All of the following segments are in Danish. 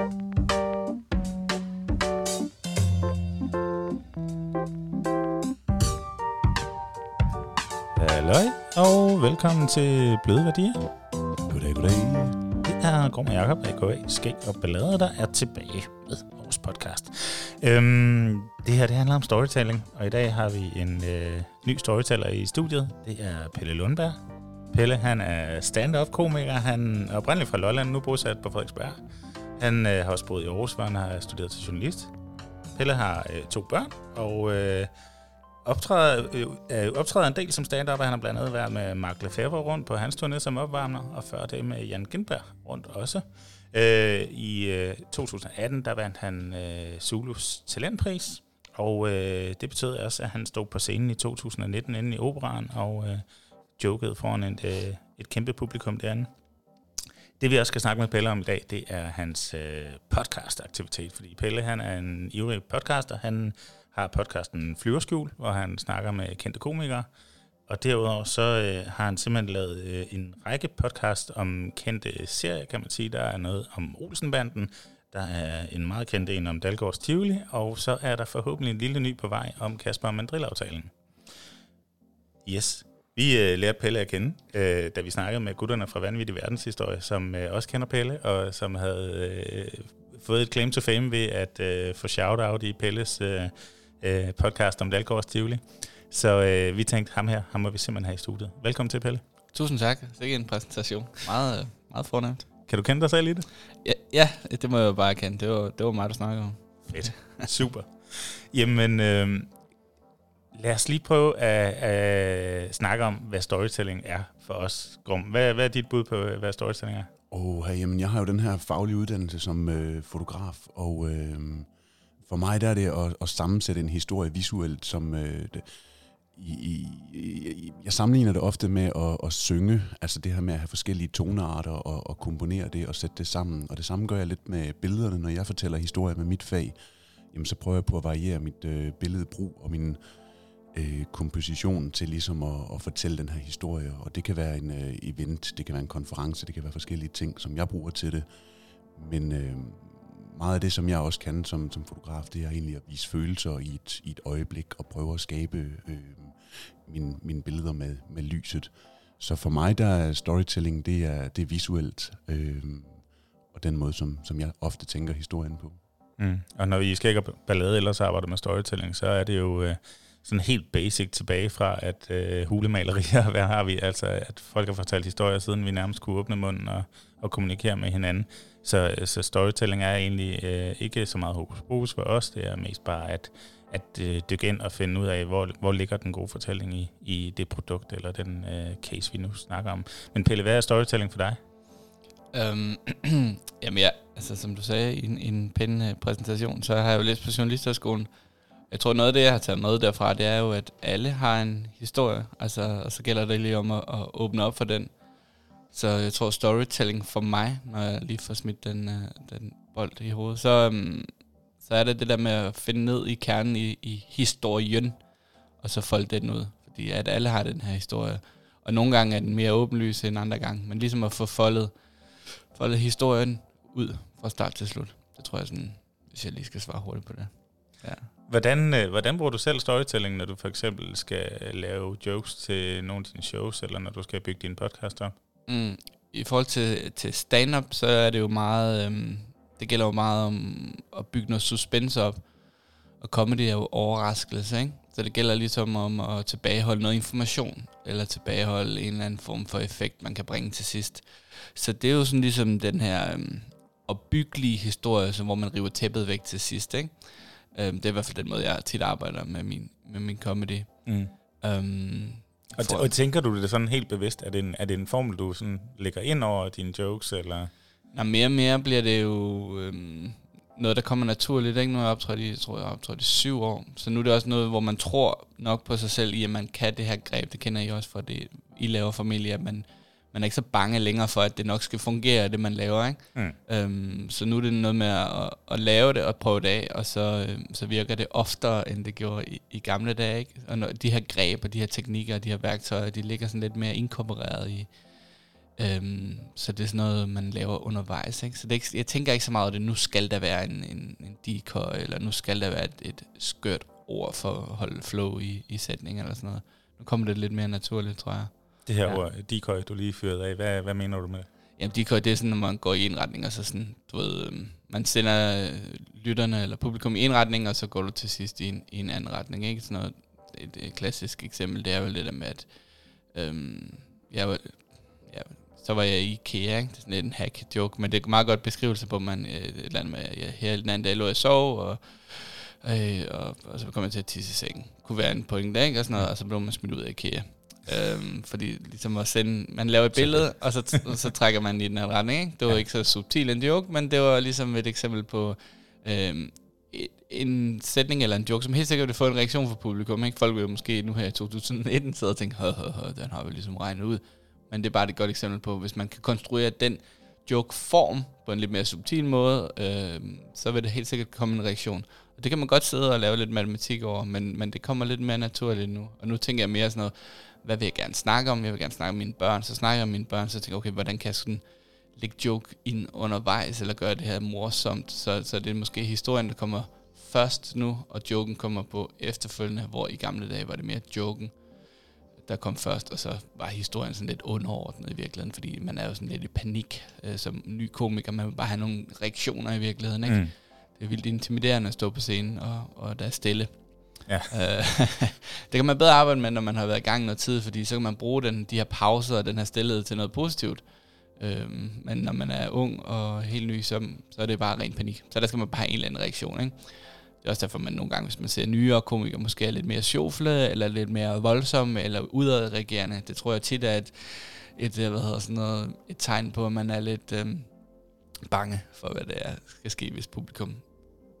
Halløj, og velkommen til Bløde Værdier. Goddag, goddag. Det er Grum og Jacob, a.k.a. Skæg og Ballade, der er tilbage med vores podcast. Øhm, det her det handler om storytelling, og i dag har vi en øh, ny storyteller i studiet. Det er Pelle Lundberg. Pelle, han er stand-up-komiker. Han er oprindeligt fra Lolland, nu bosat på Frederiksberg. Han øh, har også boet i Aarhus, hvor han har studeret til journalist. Pelle har øh, to børn, og øh, optræder, øh, øh optræder en del som stand-up. Han har blandt andet været med Mark Lefebvre rundt på hans turné som opvarmer, og før det med Jan Gindberg rundt også. Øh, I øh, 2018, der vandt han øh, Zulus talentpris, og øh, det betød også, at han stod på scenen i 2019 inde i operan, og øh, jokede foran et, øh, et kæmpe publikum derinde. Det vi også skal snakke med Pelle om i dag, det er hans øh, podcast-aktivitet, fordi Pelle han er en ivrig podcaster. Han har podcasten Flyverskjul, hvor han snakker med kendte komikere. Og derudover så øh, har han simpelthen lavet øh, en række podcast om kendte serier, kan man sige. Der er noget om Olsenbanden, der er en meget kendt en om Dalgårds Tivoli, og så er der forhåbentlig en lille ny på vej om Kasper og Mandrill-aftalen. Yes. Vi øh, lærte Pelle at kende, øh, da vi snakkede med gutterne fra Vanvittig Verdenshistorie, som øh, også kender Pelle, og som havde øh, fået et claim to fame ved at øh, få shout-out i Pelles øh, øh, podcast om Dalgårds Tivoli. Så øh, vi tænkte, ham her, ham må vi simpelthen have i studiet. Velkommen til, Pelle. Tusind tak. Det er en præsentation. Meget, meget fornemt. Kan du kende dig selv i det? Ja, ja det må jeg jo bare kende. Det var, det var mig, du snakkede om. Fedt. Super. Jamen, øh, lad os lige prøve at, at snakke om, hvad storytelling er for os. Grum, hvad, hvad er dit bud på, hvad storytelling er? Oh, hey, jamen, jeg har jo den her faglige uddannelse som øh, fotograf, og øh, for mig der er det at, at sammensætte en historie visuelt, som øh, det, i, i, i, jeg sammenligner det ofte med at, at synge, altså det her med at have forskellige tonearter og, og komponere det og sætte det sammen. Og det samme gør jeg lidt med billederne, når jeg fortæller historier med mit fag. Jamen så prøver jeg på at variere mit øh, billedbrug og min øh, Øh, komposition til ligesom at, at fortælle den her historie. Og det kan være en øh, event, det kan være en konference, det kan være forskellige ting, som jeg bruger til det. Men øh, meget af det, som jeg også kan som, som fotograf, det er egentlig at vise følelser i et, i et øjeblik og prøve at skabe øh, mine, mine billeder med, med lyset. Så for mig, der er storytelling, det er, det er visuelt, øh, og den måde, som, som jeg ofte tænker historien på. Mm. Og når I skal ikke ballade ellers arbejder med storytelling, så er det jo øh, sådan helt basic tilbage fra, at øh, hulemalerier, hvad har vi? Altså, at folk har fortalt historier, siden vi nærmest kunne åbne munden og, og kommunikere med hinanden. Så, så storytelling er egentlig øh, ikke så meget hokus pokus for os, det er mest bare at, at øh, dykke ind og finde ud af, hvor, hvor ligger den gode fortælling i, i det produkt eller den øh, case, vi nu snakker om. Men Pelle, hvad er storytelling for dig? Øhm, jamen ja, altså som du sagde i en, i en pæn øh, præsentation, så har jeg jo læst på Journalisterskolen. Jeg tror noget af det, jeg har taget med derfra, det er jo, at alle har en historie, altså, og så gælder det lige om at, at åbne op for den. Så jeg tror storytelling for mig, når jeg lige får smidt den, øh, den bold i hovedet, så, um, så er det det der med at finde ned i kernen i, i historien, og så folde den ud. Fordi at alle har den her historie. Og nogle gange er den mere åbenlys end andre gange. Men ligesom at få foldet, foldet historien ud fra start til slut. Det tror jeg sådan, hvis jeg lige skal svare hurtigt på det. Ja. Hvordan, øh, hvordan bruger du selv storytelling, når du for eksempel skal øh, lave jokes til nogle af dine shows, eller når du skal bygge din podcast op? Mm, I forhold til, til stand-up, så er det jo meget, øhm, det gælder jo meget om at bygge noget suspense op. Og comedy er jo overraskelse, ikke? Så det gælder ligesom om at tilbageholde noget information, eller tilbageholde en eller anden form for effekt, man kan bringe til sidst. Så det er jo sådan ligesom den her øhm, opbyggelige historie, så hvor man river tæppet væk til sidst, ikke? Øhm, det er i hvert fald den måde, jeg tit arbejder med min, med min comedy. Mm. Øhm, og, t- og tænker du det sådan helt bevidst? Er det en, er det en formel, du sådan lægger ind over dine jokes, eller... Nå, mere og mere bliver det jo øhm, noget, der kommer naturligt. Ikke? Nu har jeg optrådt i, tror, jeg optrådt i syv år. Så nu er det også noget, hvor man tror nok på sig selv i, at man kan det her greb. Det kender I også for det, I laver familie, at man, man er ikke så bange længere for, at det nok skal fungere, det man laver. Ikke? Mm. Øhm, så nu er det noget med at, at lave det og prøve det af, og så, øhm, så virker det oftere, end det gjorde i, i gamle dage. Ikke? Og når, de her greb og de her teknikker og de her værktøjer, de ligger sådan lidt mere inkorporeret i, Øhm, så det er sådan noget, man laver undervejs. Ikke? Så det er ikke, jeg tænker ikke så meget, at det nu skal der være en, en, en decoy, eller nu skal der være et, et skørt ord for at holde flow i, i sætningen, eller sådan noget. Nu kommer det lidt mere naturligt, tror jeg. Det her Ja. ord, decoy, du lige fyrede af, hvad, hvad mener du med det? Jamen, decoy, det er sådan, når man går i en retning, og så sådan, du ved, øhm, man sender øh, lytterne eller publikum i en retning, og så går du til sidst i en, i en anden retning, ikke? Sådan noget, et, et klassisk eksempel, det er jo det der med, at øhm, jeg var, ja, så var jeg i IKEA, ikke? Det er sådan lidt en hack-joke, men det er meget godt beskrivelse på, man, øh, et eller andet med, ja, her den anden dag lå jeg sov, og, øh, og, og, så kom jeg til at tisse i sengen. Kunne være en pointe, ikke? Og sådan noget, og så blev man smidt ud af IKEA. Øhm, fordi ligesom at sende, man laver et billede, og så, så trækker man i den her retning. Ikke? Det var ja. Ikke så subtil en joke, men det var ligesom et eksempel på øhm, en sætning eller en joke, som helt sikkert vil få en reaktion fra publikum. Ikke? Folk vil jo måske nu her i 2019 sidde og tænke, hø, hø, hø, den har vi ligesom regnet ud. Men det er bare et godt eksempel på, hvis man kan konstruere den joke-form på en lidt mere subtil måde, øh, så vil det helt sikkert komme en reaktion. Og det kan man godt sidde og lave lidt matematik over, men, men det kommer lidt mere naturligt nu. Og nu tænker jeg mere sådan noget, hvad vil jeg gerne snakke om? Jeg vil gerne snakke om mine børn. Så snakker jeg om mine børn, så tænker jeg, okay, hvordan kan jeg sådan lægge joke ind undervejs, eller gøre det her morsomt, så, så det er måske historien, der kommer først nu, og joken kommer på efterfølgende, hvor i gamle dage var det mere joken, der kom først, og så var historien sådan lidt underordnet i virkeligheden, fordi man er jo sådan lidt i panik øh, som ny komiker, man vil bare have nogle reaktioner i virkeligheden, ikke? Mm. Det er vildt intimiderende at stå på scenen, og, og der er stille. Ja. Øh, det kan man bedre arbejde med, når man har været i gang noget tid, fordi så kan man bruge den, de her pauser og den her stillhed til noget positivt. Øhm, men når man er ung og helt ny, så, så er det bare ren panik. Så der skal man bare have en eller anden reaktion, ikke? Det er også derfor, man nogle gange, hvis man ser nyere komikere, måske er lidt mere sjofle, eller lidt mere voldsomme, eller udadreagerende. Det tror jeg tit er et, et, øh, hvad hedder sådan noget, et tegn på, at man er lidt øhm, bange for, hvad det er, skal ske, hvis publikum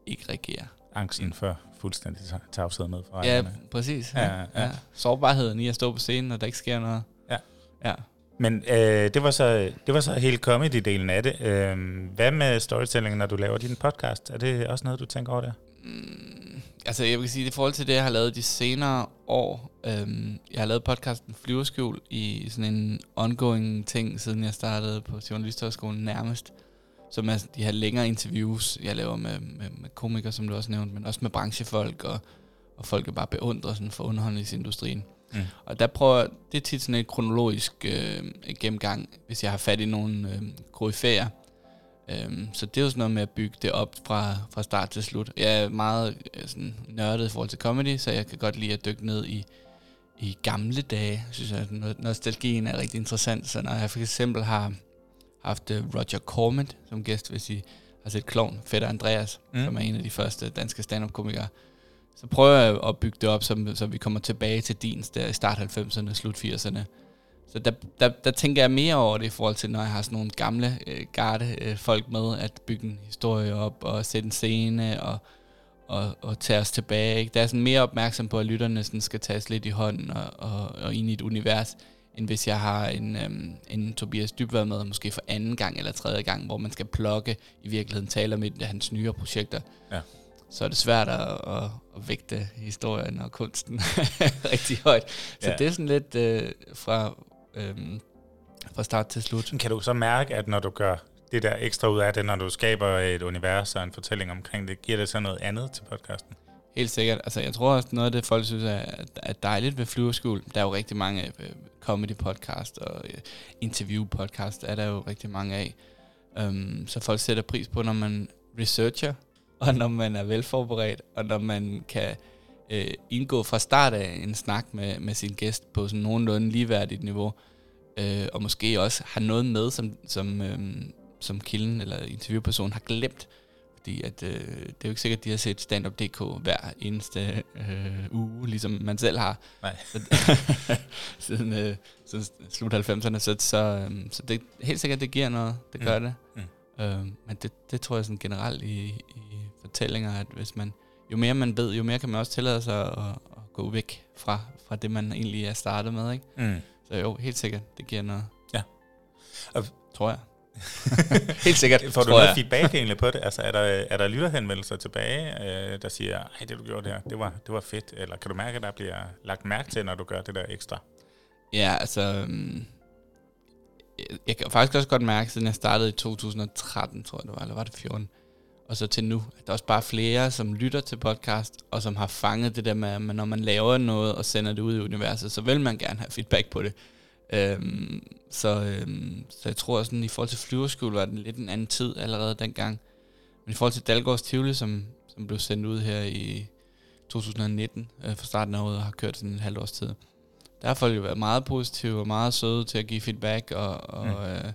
ikke reagerer. Angsten for fuldstændig ta- tavshed ned fra Ja, ejerne. præcis. Ja, ja. Sårbarheden i at stå på scenen, og der ikke sker noget. Ja. Ja. Men øh, det, var så, det var så hele comedy-delen af det. Øh, hvad med storytelling, når du laver din podcast? Er det også noget, du tænker over der? Mm, altså, jeg vil sige, i forhold til det, jeg har lavet de senere år, øhm, jeg har lavet podcasten Flyverskjul i sådan en ongoing ting, siden jeg startede på Journalisthøjskolen nærmest, som er de her længere interviews, jeg laver med, med, med komikere, som du også nævnte, men også med branchefolk, og, og folk er bare beundret sådan for underholdningsindustrien. Mm. Og der prøver, det er tit sådan et kronologisk øh, gennemgang, hvis jeg har fat i nogle øh, koryfæer. Øhm, så det er jo sådan noget med at bygge det op fra, fra start til slut. Jeg er meget øh, sådan, nørdet i forhold til comedy, så jeg kan godt lide at dykke ned i, i gamle dage. Jeg synes, at no- nostalgien er rigtig interessant. Så når jeg for eksempel har haft øh, Roger Cormant som gæst, hvis I har set Klovn, Fætter Andreas, Mm. mm. som er en af de første danske stand-up-komikere, så prøver jeg at bygge det op, så, så vi kommer tilbage til din der i start 90'erne, slut 80'erne. Så der, der, der tænker jeg mere over det i forhold til, når jeg har sådan nogle gamle øh, garde øh, folk med, at bygge en historie op og sætte en scene og, og, og tage os tilbage. Ikke? Der er sådan mere opmærksom på, at lytterne sådan skal tages lidt i hånden og, og, og ind i et univers, end hvis jeg har en, øhm, en Tobias Dybvad med, måske for anden gang eller tredje gang, hvor man skal plukke i virkeligheden tale om et af hans nyere projekter. Ja. Så er det svært at, at, at vægte historien og kunsten rigtig højt. Så Ja. det er sådan lidt øh, fra, øhm, fra start til slut. Kan du så mærke, at når du gør det der ekstra ud af det, når du skaber et univers og en fortælling omkring det, giver det så noget andet til podcasten? Helt sikkert. Altså, jeg tror også, noget af det, folk synes er, er dejligt ved Flyverskjul, der er jo rigtig mange øh, comedy podcast og øh, interview podcast, er der jo rigtig mange af. Um, så folk sætter pris på, når man researcher, og når man er velforberedt, og når man kan øh, indgå fra start af en snak med, med sin gæst på sådan nogenlunde ligeværdigt niveau, øh, og måske også har noget med, som, som, øh, som kilden eller interviewpersonen har glemt, fordi at, øh, det er jo ikke sikkert, at de har set stand-up.dk hver eneste øh, uge, ligesom man selv har. Nej. Siden, øh, siden slut 90'erne. Så, så, øh, så det er helt sikkert, det giver noget. Det gør Mm. det. Mm. Øh, men det, det tror jeg sådan generelt i, i fortællinger, at hvis man, jo mere man ved, jo mere kan man også tillade sig at, at gå væk fra, fra det, man egentlig er startet med. Ikke? Mm. Så jo, helt sikkert, det giver noget. Ja. Og- tror jeg. helt sikkert, Får du noget jeg. feedback egentlig på det? Altså, er der, er der lytterhenvendelser tilbage, øh, der siger, ej, det du gjorde der, det var, det var fedt? Eller kan du mærke, at der bliver lagt mærke til, når du gør det der ekstra? Ja, altså... øhm, jeg, jeg kan faktisk også godt mærke, siden jeg startede i 2013, tror jeg det var, eller var det 14, og så til nu, at der er også bare flere, som lytter til podcast, og som har fanget det der med, at når man laver noget og sender det ud i universet, så vil man gerne have feedback på det. Øhm, så, øhm, så jeg tror sådan, i forhold til flyverskole var det lidt en anden tid allerede dengang. Men i forhold til Dalgårds Tivoli, som, som blev sendt ud her i 2019, øh, fra starten af året, og har kørt sådan et halvt års tid, der har folk jo været meget positive og meget søde til at give feedback, og, og, mm. øh,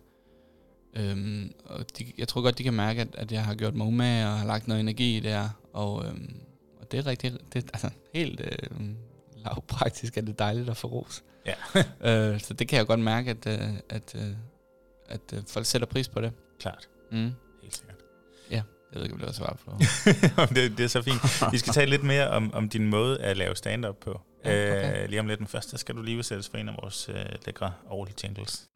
øhm, og de, jeg tror godt, de kan mærke, at, at jeg har gjort mig umage og har lagt noget energi i det her, og, øhm, og det er rigtig, det, altså helt øh, lavpraktisk er det dejligt at få ros. Ja. øh, så det kan jeg godt mærke, at, øh, at, øh, at øh, folk sætter pris på det. Klart. Mm. Helt sikkert. Ja, jeg ved ikke, om det var svar på. det, det er så fint. Vi skal tale lidt mere om, om din måde at lave stand-up på. Ja, okay. øh, lige om lidt, men først så skal du lige sættes for en af vores øh, lækre årlige jingles.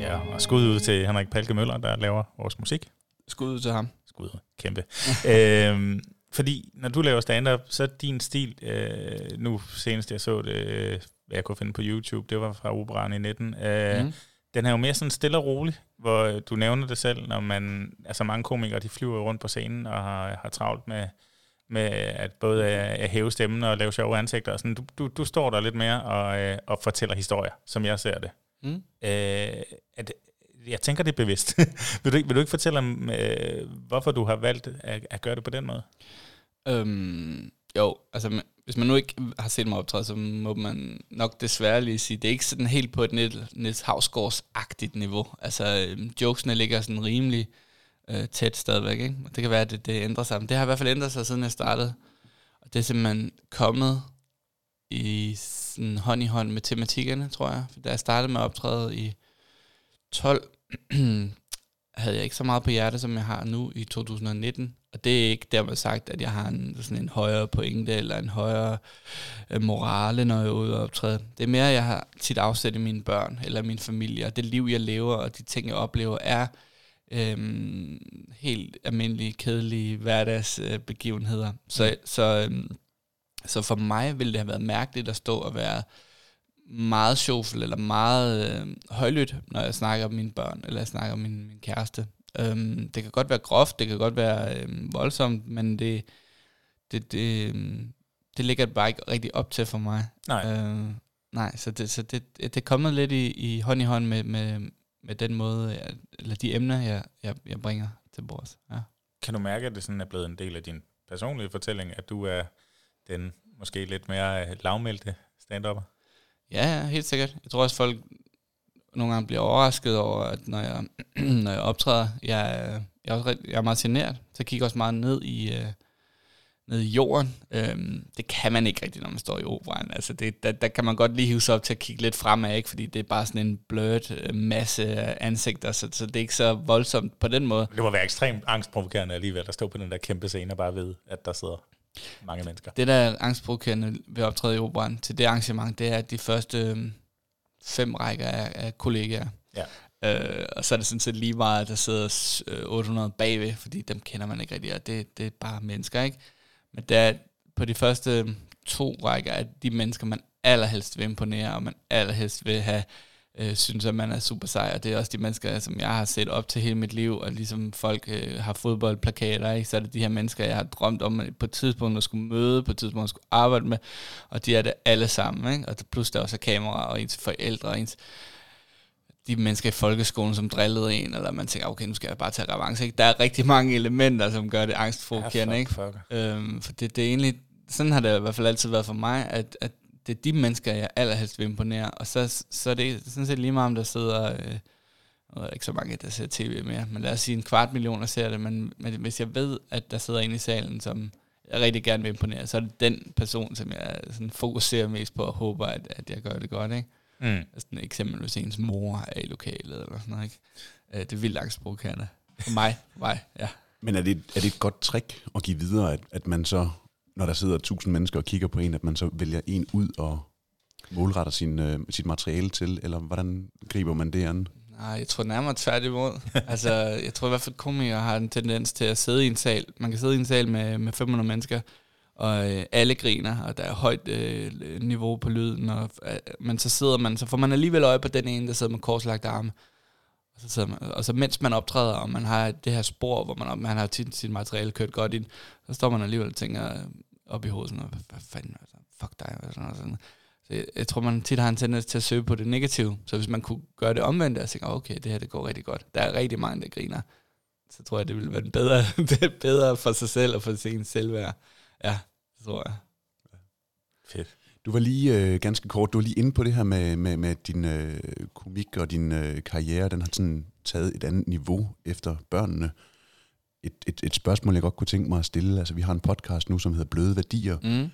Ja, og skud ud til Henrik Palke Møller, der laver vores musik. Skud ud til ham. Skud ud. Kæmpe. øhm, fordi når du laver stand-up, så er din stil, øh, nu senest jeg så det, øh, hvad jeg kunne finde på YouTube, det var fra Operan i 19, øh, Mm. den er jo mere sådan stille og rolig, hvor du nævner det selv, når man, altså mange komikere, de flyver rundt på scenen og har, har travlt med, med at både at, at hæve stemmen og lave sjove ansigter. Og sådan. Du, du, du står der lidt mere og, øh, og fortæller historier, som jeg ser det. Mm. Øh, at, jeg tænker, det er bevidst. vil, du, vil du ikke fortælle om, øh, hvorfor du har valgt at, at gøre det på den måde? Øhm, jo, altså hvis man nu ikke har set mig optræde, så må man nok desværre lige sige, det er ikke sådan helt på et Niels- Niels Havsgaards-agtigt niveau. Altså øhm, jokesene ligger sådan rimelig øh, tæt stadigvæk, ikke? Og det kan være, at det, det ændrer sig. Men det har i hvert fald ændret sig, siden jeg startede. Og det er simpelthen kommet i sådan hånd i hånd med tematikkerne, tror jeg. For da jeg startede med at optræde i 12, havde jeg ikke så meget på hjerte, som jeg har nu i 2019. Og det er ikke dermed sagt, at jeg har en, sådan en højere pointe eller en højere øh, morale, når jeg er ude og optræde. Det er mere, at jeg har tit afsat i mine børn eller min familie, og det liv, jeg lever, og de ting, jeg oplever, er øhm, helt almindelige, kedelige hverdagsbegivenheder. Øh, så, så, øhm, så for mig ville det have været mærkeligt at stå og være meget sjovfuld eller meget øh, højlydt, når jeg snakker om mine børn, eller jeg snakker om min, min kæreste. Øhm, det kan godt være groft, det kan godt være øh, voldsomt, men det, det, det, øhm, det ligger bare ikke rigtig op til for mig. Nej. Øh, nej, så det, så det, det er kommet lidt i, i hånd i hånd med, med, med den måde, jeg, eller de emner, jeg, jeg, jeg bringer til bords. Ja. Kan du mærke, at det sådan er blevet en del af din personlige fortælling, at du er den måske lidt mere øh, lavmælte stand-upper? Ja, ja, helt sikkert. Jeg tror også, folk nogle gange bliver overrasket over, at når jeg, når jeg optræder, jeg, jeg, er også, jeg er meget generet, så jeg kigger også meget ned i, øh, ned i jorden. Øhm, det kan man ikke rigtigt, når man står i operaen. Altså det, der, der kan man godt lige hive sig op til at kigge lidt fremad, ikke? fordi det er bare sådan en blødt øh, masse ansigter, så, så det er ikke så voldsomt på den måde. Det må være ekstremt angstprovokerende alligevel at stå på den der kæmpe scene og bare vide, at der sidder mange mennesker. Det, der er angstprovokerende ved at optræde i operan til det arrangement, det er, at de første øhm, fem rækker er, er kollegaer. Ja. Øh, og så er det sådan set lige meget, at der sidder s- øh, 800 bagved, fordi dem kender man ikke rigtig, og det, det er bare mennesker, ikke? Men der, på de første øhm, to rækker er de mennesker, man allerhelst vil imponere, og man allerhelst vil have øh, synes, at man er super sej, og det er også de mennesker, som jeg har set op til hele mit liv, og ligesom folk øh, har fodboldplakater, ikke? så er det de her mennesker, jeg har drømt om at på et tidspunkt at skulle møde, på et tidspunkt at skulle arbejde med, og de er det alle sammen, ikke? og der- plus der også er kamera, og ens forældre, og ens de mennesker i folkeskolen, som drillede en, eller man tænker, okay, nu skal jeg bare tage revanche. Ikke? Der er rigtig mange elementer, som gør det angstprovokerende, ikke? fuck, fuck. Øhm, for det, det er egentlig, sådan har det i hvert fald altid været for mig, at, at det er de mennesker, jeg allerhelst vil imponere. Og så, så er det sådan set lige meget, om der sidder, øh, er der ikke så mange, der ser tv mere, men lad os sige en kvart million, der ser det, men, men hvis jeg ved, at der sidder en i salen, som jeg rigtig gerne vil imponere, så er det den person, som jeg sådan fokuserer mest på og håber, at, at jeg gør det godt, ikke? Mm. Sådan eksempelvis ens mor er i lokalet, eller sådan noget, ikke? Øh, det er vildt angstprovokerende. For mig, mig, ja. Men er det, er det et godt trick at give videre, at, at man så, når der sidder tusind mennesker og kigger på en, at man så vælger en ud og målretter sin, øh, sit materiale til, eller hvordan griber man det an? Nej, jeg tror nærmere tværtimod. altså, jeg tror i hvert fald, komikere har en tendens til at sidde i en sal. Man kan sidde i en sal med, med 500 mennesker, og øh, alle griner, og der er højt øh, niveau på lyden, og, øh, men så sidder man, så får man alligevel øje på den ene, der sidder med korslagt arme, og så, sidder man, og så mens man optræder, og man har det her spor, hvor man, man har tit sit materiale kørt godt ind, så står man alligevel og tænker op i hovedet, sådan, hvad, hvad fanden, altså, fuck dig, og sådan, og sådan. Så jeg, jeg tror, man tit har en tendens til at søge på det negative, så hvis man kunne gøre det omvendt, og tænke, okay, det her det går rigtig godt, der er rigtig mange, der griner, så tror jeg, det ville være bedre, det bedre for sig selv og for sin selvværd. Ja, det tror jeg. Fedt. Du var lige øh, ganske kort, du var lige inde på det her med, med, med din øh, komik og din øh, karriere, den har sådan taget et andet niveau efter børnene. Et, et, et spørgsmål, jeg godt kunne tænke mig at stille, altså vi har en podcast nu, som hedder Bløde Værdier. Mm.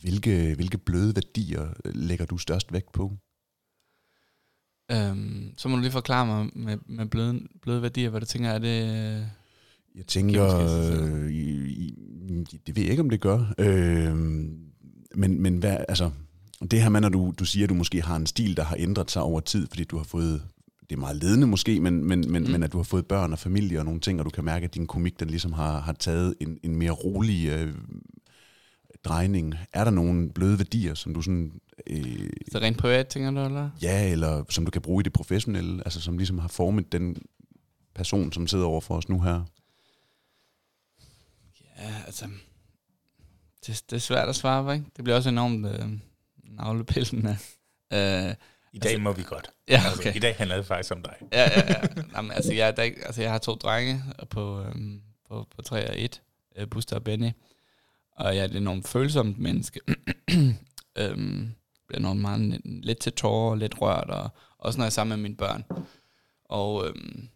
Hvilke, hvilke bløde værdier lægger du størst vægt på? Øhm, så må du lige forklare mig med, med bløde, bløde værdier, hvad du tænker, er det... øh, Jeg tænker, øh, det ved jeg ikke, om det gør. Øh, men, men hvad, altså, det her med, når du, du siger, at du måske har en stil, der har ændret sig over tid, fordi du har fået, det er meget ledende måske, men, men, men, Mm. men at du har fået børn og familie og nogle ting, og du kan mærke, at din komik, den ligesom har, har taget en, en mere rolig øh, drejning. Er der nogle bløde værdier, som du sådan... Øh, Så rent privat, tænker du, eller? ja, eller som du kan bruge i det professionelle, altså som ligesom har formet den person, som sidder over for os nu her? Ja, altså... Det, det er svært at svare på, ikke? Det bliver også enormt øh, navlepillende. Øh, I dag må vi godt. Ja, Altså, okay. I dag handler det faktisk om dig. ja, ja, ja. Jamen, altså, jeg, er ikke, altså, jeg har to drenge på, øhm, på, på 3 og 1, øh, Buster og Benny. Og jeg er et enormt følsomt menneske. øhm, bliver enormt meget lidt til tårer lidt rørt, og også når jeg er sammen med mine børn. Og øhm,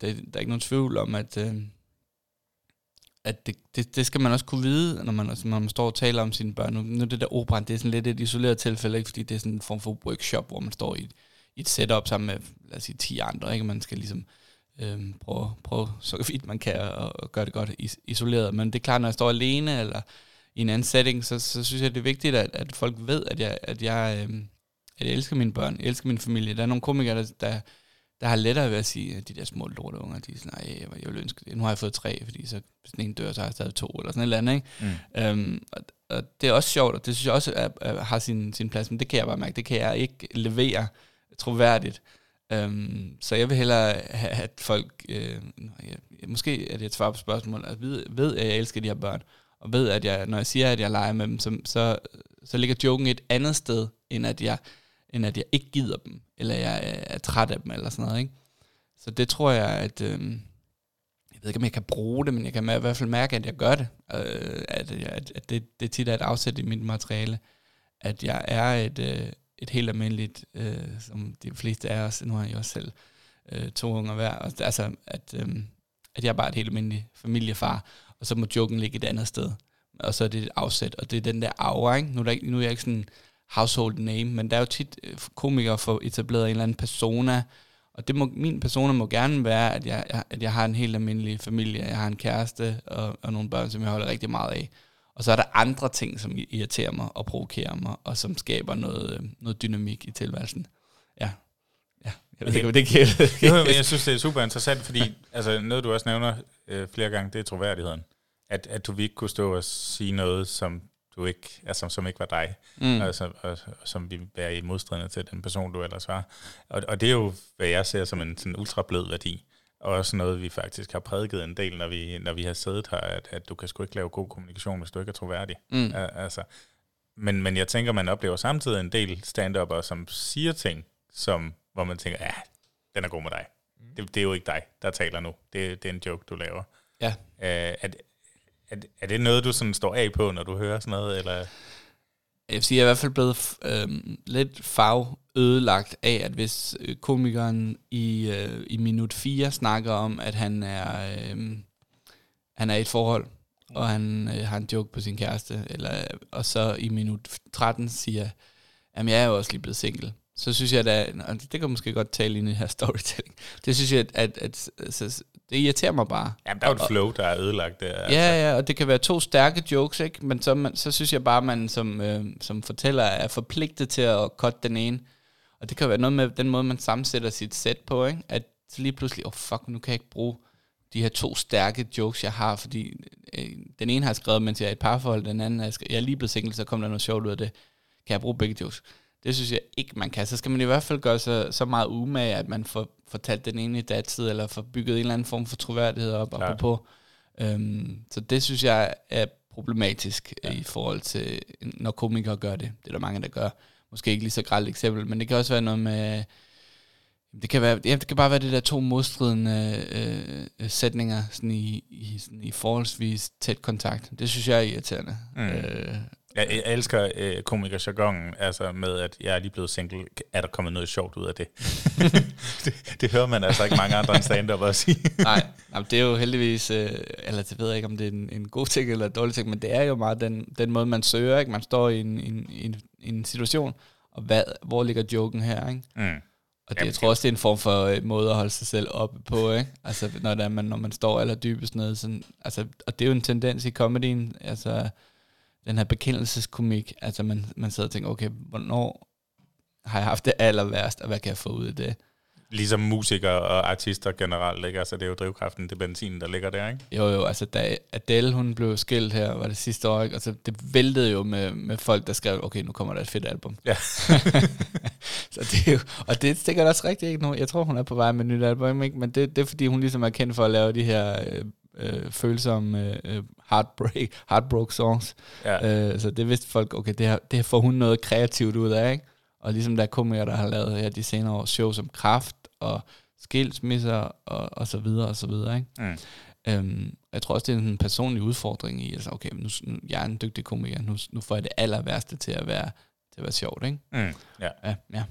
det, der er ikke nogen tvivl om, at, øh, at det, det, det skal man også kunne vide, når man, altså, når man står og taler om sine børn. Nu, nu det der opera, det er sådan lidt et isoleret tilfælde, ikke? fordi det er sådan en form for workshop, hvor man står i et, i et setup sammen med, lad os sige, 10 andre, ikke? Man skal ligesom øhm, prøve, prøve så vidt man kan at, gøre det godt is- isoleret. Men det er klart, når jeg står alene eller i en anden setting, så, så synes jeg, det er vigtigt, at, at folk ved, at jeg, at, jeg, øhm, at jeg elsker mine børn, jeg elsker min familie. Der er nogle komikere, der, der, der har lettere ved at sige, at de der små lorteunger, de er sådan, nej, jeg, jeg vil ønske det. Nu har jeg fået tre, fordi så, hvis den ene dør, så har jeg stadig to, eller sådan et eller andet, ikke? Mm. Øhm, og, og det er også sjovt, og det synes jeg også er, er, har sin, sin plads, men det kan jeg bare mærke, det kan jeg ikke levere troværdigt. Øhm, så jeg vil hellere have, at folk, øh, jeg, måske er det et svar på spørgsmålet, at ved, ved, at jeg elsker de her børn, og ved, at jeg, når jeg siger, at jeg leger med dem, så, så, så ligger joken et andet sted, end at jeg, end at jeg ikke gider dem, eller jeg er, er træt af dem, eller sådan noget, ikke? Så det tror jeg, at... Øh, jeg ved ikke, om jeg kan bruge det, men jeg kan i hvert fald mærke, at jeg gør det. Øh, at, at, at det, det tit er et afsæt i mit materiale. At jeg er et, øh, et helt almindeligt, øh, som de fleste af os, nu har jeg også selv øh, to unger hver, og, altså at, øh, at jeg er bare et helt almindeligt familiefar, og så må joken ligge et andet sted. Og så er det et afsæt, og det er den der aura, ikke? Nu er, der ikke, nu er jeg ikke sådan household name, men der er jo tit øh, komikere for etableret en eller anden persona, og det må, min persona må gerne være, at jeg- at jeg har en helt almindelig familie, jeg har en kæreste og, og nogle børn, som jeg holder rigtig meget af. Og så er der andre ting, som irriterer mig og provokerer mig, og som skaber noget, øh, noget dynamik i tilværelsen. Ja. Ja, jeg ved ikke, om det kan... Jo, men jeg synes, det er super interessant, fordi altså, noget, du også nævner øh, flere gange, det er troværdigheden. At, at du ikke kunne stå og sige noget, som du ikke, altså, som ikke var dig, mm. og, som, og, og som vil være i modstridende til den person, du ellers var. Og, og det er jo, hvad jeg ser som en sådan ultra blød værdi. Og også noget, vi faktisk har prædiket en del, når vi, når vi har siddet her, at, at du kan sgu ikke lave god kommunikation, hvis du ikke er troværdig. Mm. Altså, men, men jeg tænker, man oplever samtidig en del stand som siger ting, som, hvor man tænker, ja, den er god med dig. Det, det er jo ikke dig, der taler nu. Det, det er en joke, du laver. Ja. Øh, er, er, er det noget, du sådan står af på, når du hører sådan noget? Eller? Jeg vil sige, jeg er i hvert fald blevet øhm, lidt fag ødelagt af, at hvis øh, komikeren i, øh, i minut 4 snakker om, at han er, øh, han er i et forhold, og han øh, har en joke på sin kæreste, eller, og så i minut 13 siger, at jeg er jo også lige blevet single. Så synes jeg, at det kan måske godt tale ind i det her storytelling. Det synes jeg, at, at, at, at så, det irriterer mig bare. Jamen, der er jo et flow, der er ødelagt der. Altså. Ja, ja, og det kan være to stærke jokes, ikke? Men så, man, så synes jeg bare, at man som, øh, som fortæller er forpligtet til at cutte den ene. Og det kan være noget med den måde, man sammensætter sit sæt på, ikke? At så lige pludselig, åh oh, fuck, nu kan jeg ikke bruge de her to stærke jokes, jeg har, fordi øh, den ene har jeg skrevet, mens jeg er i et parforhold, den anden er, jeg, jeg er lige blevet single, så kom der noget sjovt ud af det. Kan jeg bruge begge jokes? Det synes jeg ikke, man kan. Så skal man i hvert fald gøre så, så meget umage, at man får fortalt den ene i datid, eller får bygget en eller anden form for troværdighed op, op på. Øhm, så det synes jeg er problematisk ja. i forhold til, når komikere gør det. Det er der mange, der gør. Måske ikke lige så grelt eksempel, men det kan også være noget med... Det kan, være, ja, det kan bare være det der to modstridende øh, sætninger sådan i, i, sådan i forholdsvis tæt kontakt. Det synes jeg er irriterende. Mm. Øh, jeg, jeg elsker øh, komikerjargonen, altså med, at jeg er lige blevet single. Er der kommet noget sjovt ud af det? det, det hører man altså ikke mange andre end stand at sige. nej, nej, det er jo heldigvis, øh, eller det ved jeg ikke, om det er en, en god ting eller en dårlig ting, men det er jo meget den, den måde, man søger. Ikke? Man står i en, en, en, en situation, og hvad, hvor ligger joken her? Ikke? Mm. Og det, Jamen, jeg tror også, det er en form for øh, måde at holde sig selv oppe på, ikke? Altså, når, der, man, når man står aller dybest nede. Sådan, altså, og det er jo en tendens i comedyen, altså den her bekendelseskomik, altså man, man sidder og tænker, okay, hvornår har jeg haft det aller værst, og hvad kan jeg få ud af det? Ligesom musikere og artister generelt, ikke? Altså det er jo drivkraften, det benzin, der ligger der, ikke? Jo, jo, altså da Adele, hun blev skilt her, var det sidste år, ikke? Altså det væltede jo med, med folk, der skrev, okay, nu kommer der et fedt album. Ja. så det er jo, og det stikker også rigtig ikke nu. Jeg tror, hun er på vej med et nyt album, ikke? Men det, det er fordi, hun ligesom er kendt for at lave de her øh, følsomme øh, heartbreak, heartbroke songs. Ja. Øh, så det vidste folk, okay, det her, det her får hun noget kreativt ud af, ikke? Og ligesom der er komikere, der har lavet her de senere år shows om kraft og skilsmisser og, og så videre og så videre, ikke? Mm. Øhm, jeg tror også, det er en personlig udfordring i, altså okay, nu, nu jeg er en dygtig komiker, nu, nu får jeg det aller værste til at være, til at være sjovt, ikke? Mm. Ja. ja. Ja.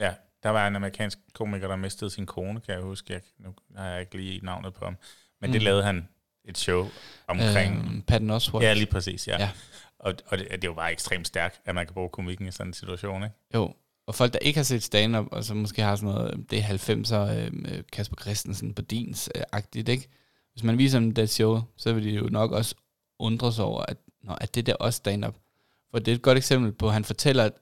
Ja, der var en amerikansk komiker, der mistede sin kone, kan jeg huske. Jeg, nu har jeg ikke lige navnet på ham. Men mm. det lavede han et show omkring... Øhm, Patton Oswalt. Ja, lige præcis, ja. ja. Og, og det, det er jo bare ekstremt stærkt, at man kan bruge komikken i sådan en situation, ikke? Jo, og folk, der ikke har set stand-up, og så måske har sådan noget, det er 90'er, øh, Kasper Christensen på Dins-agtigt, ikke? Hvis man viser dem det show, så vil de jo nok også undre sig over, at, nå, at det der også stand-up. For det er et godt eksempel på, at han fortæller, at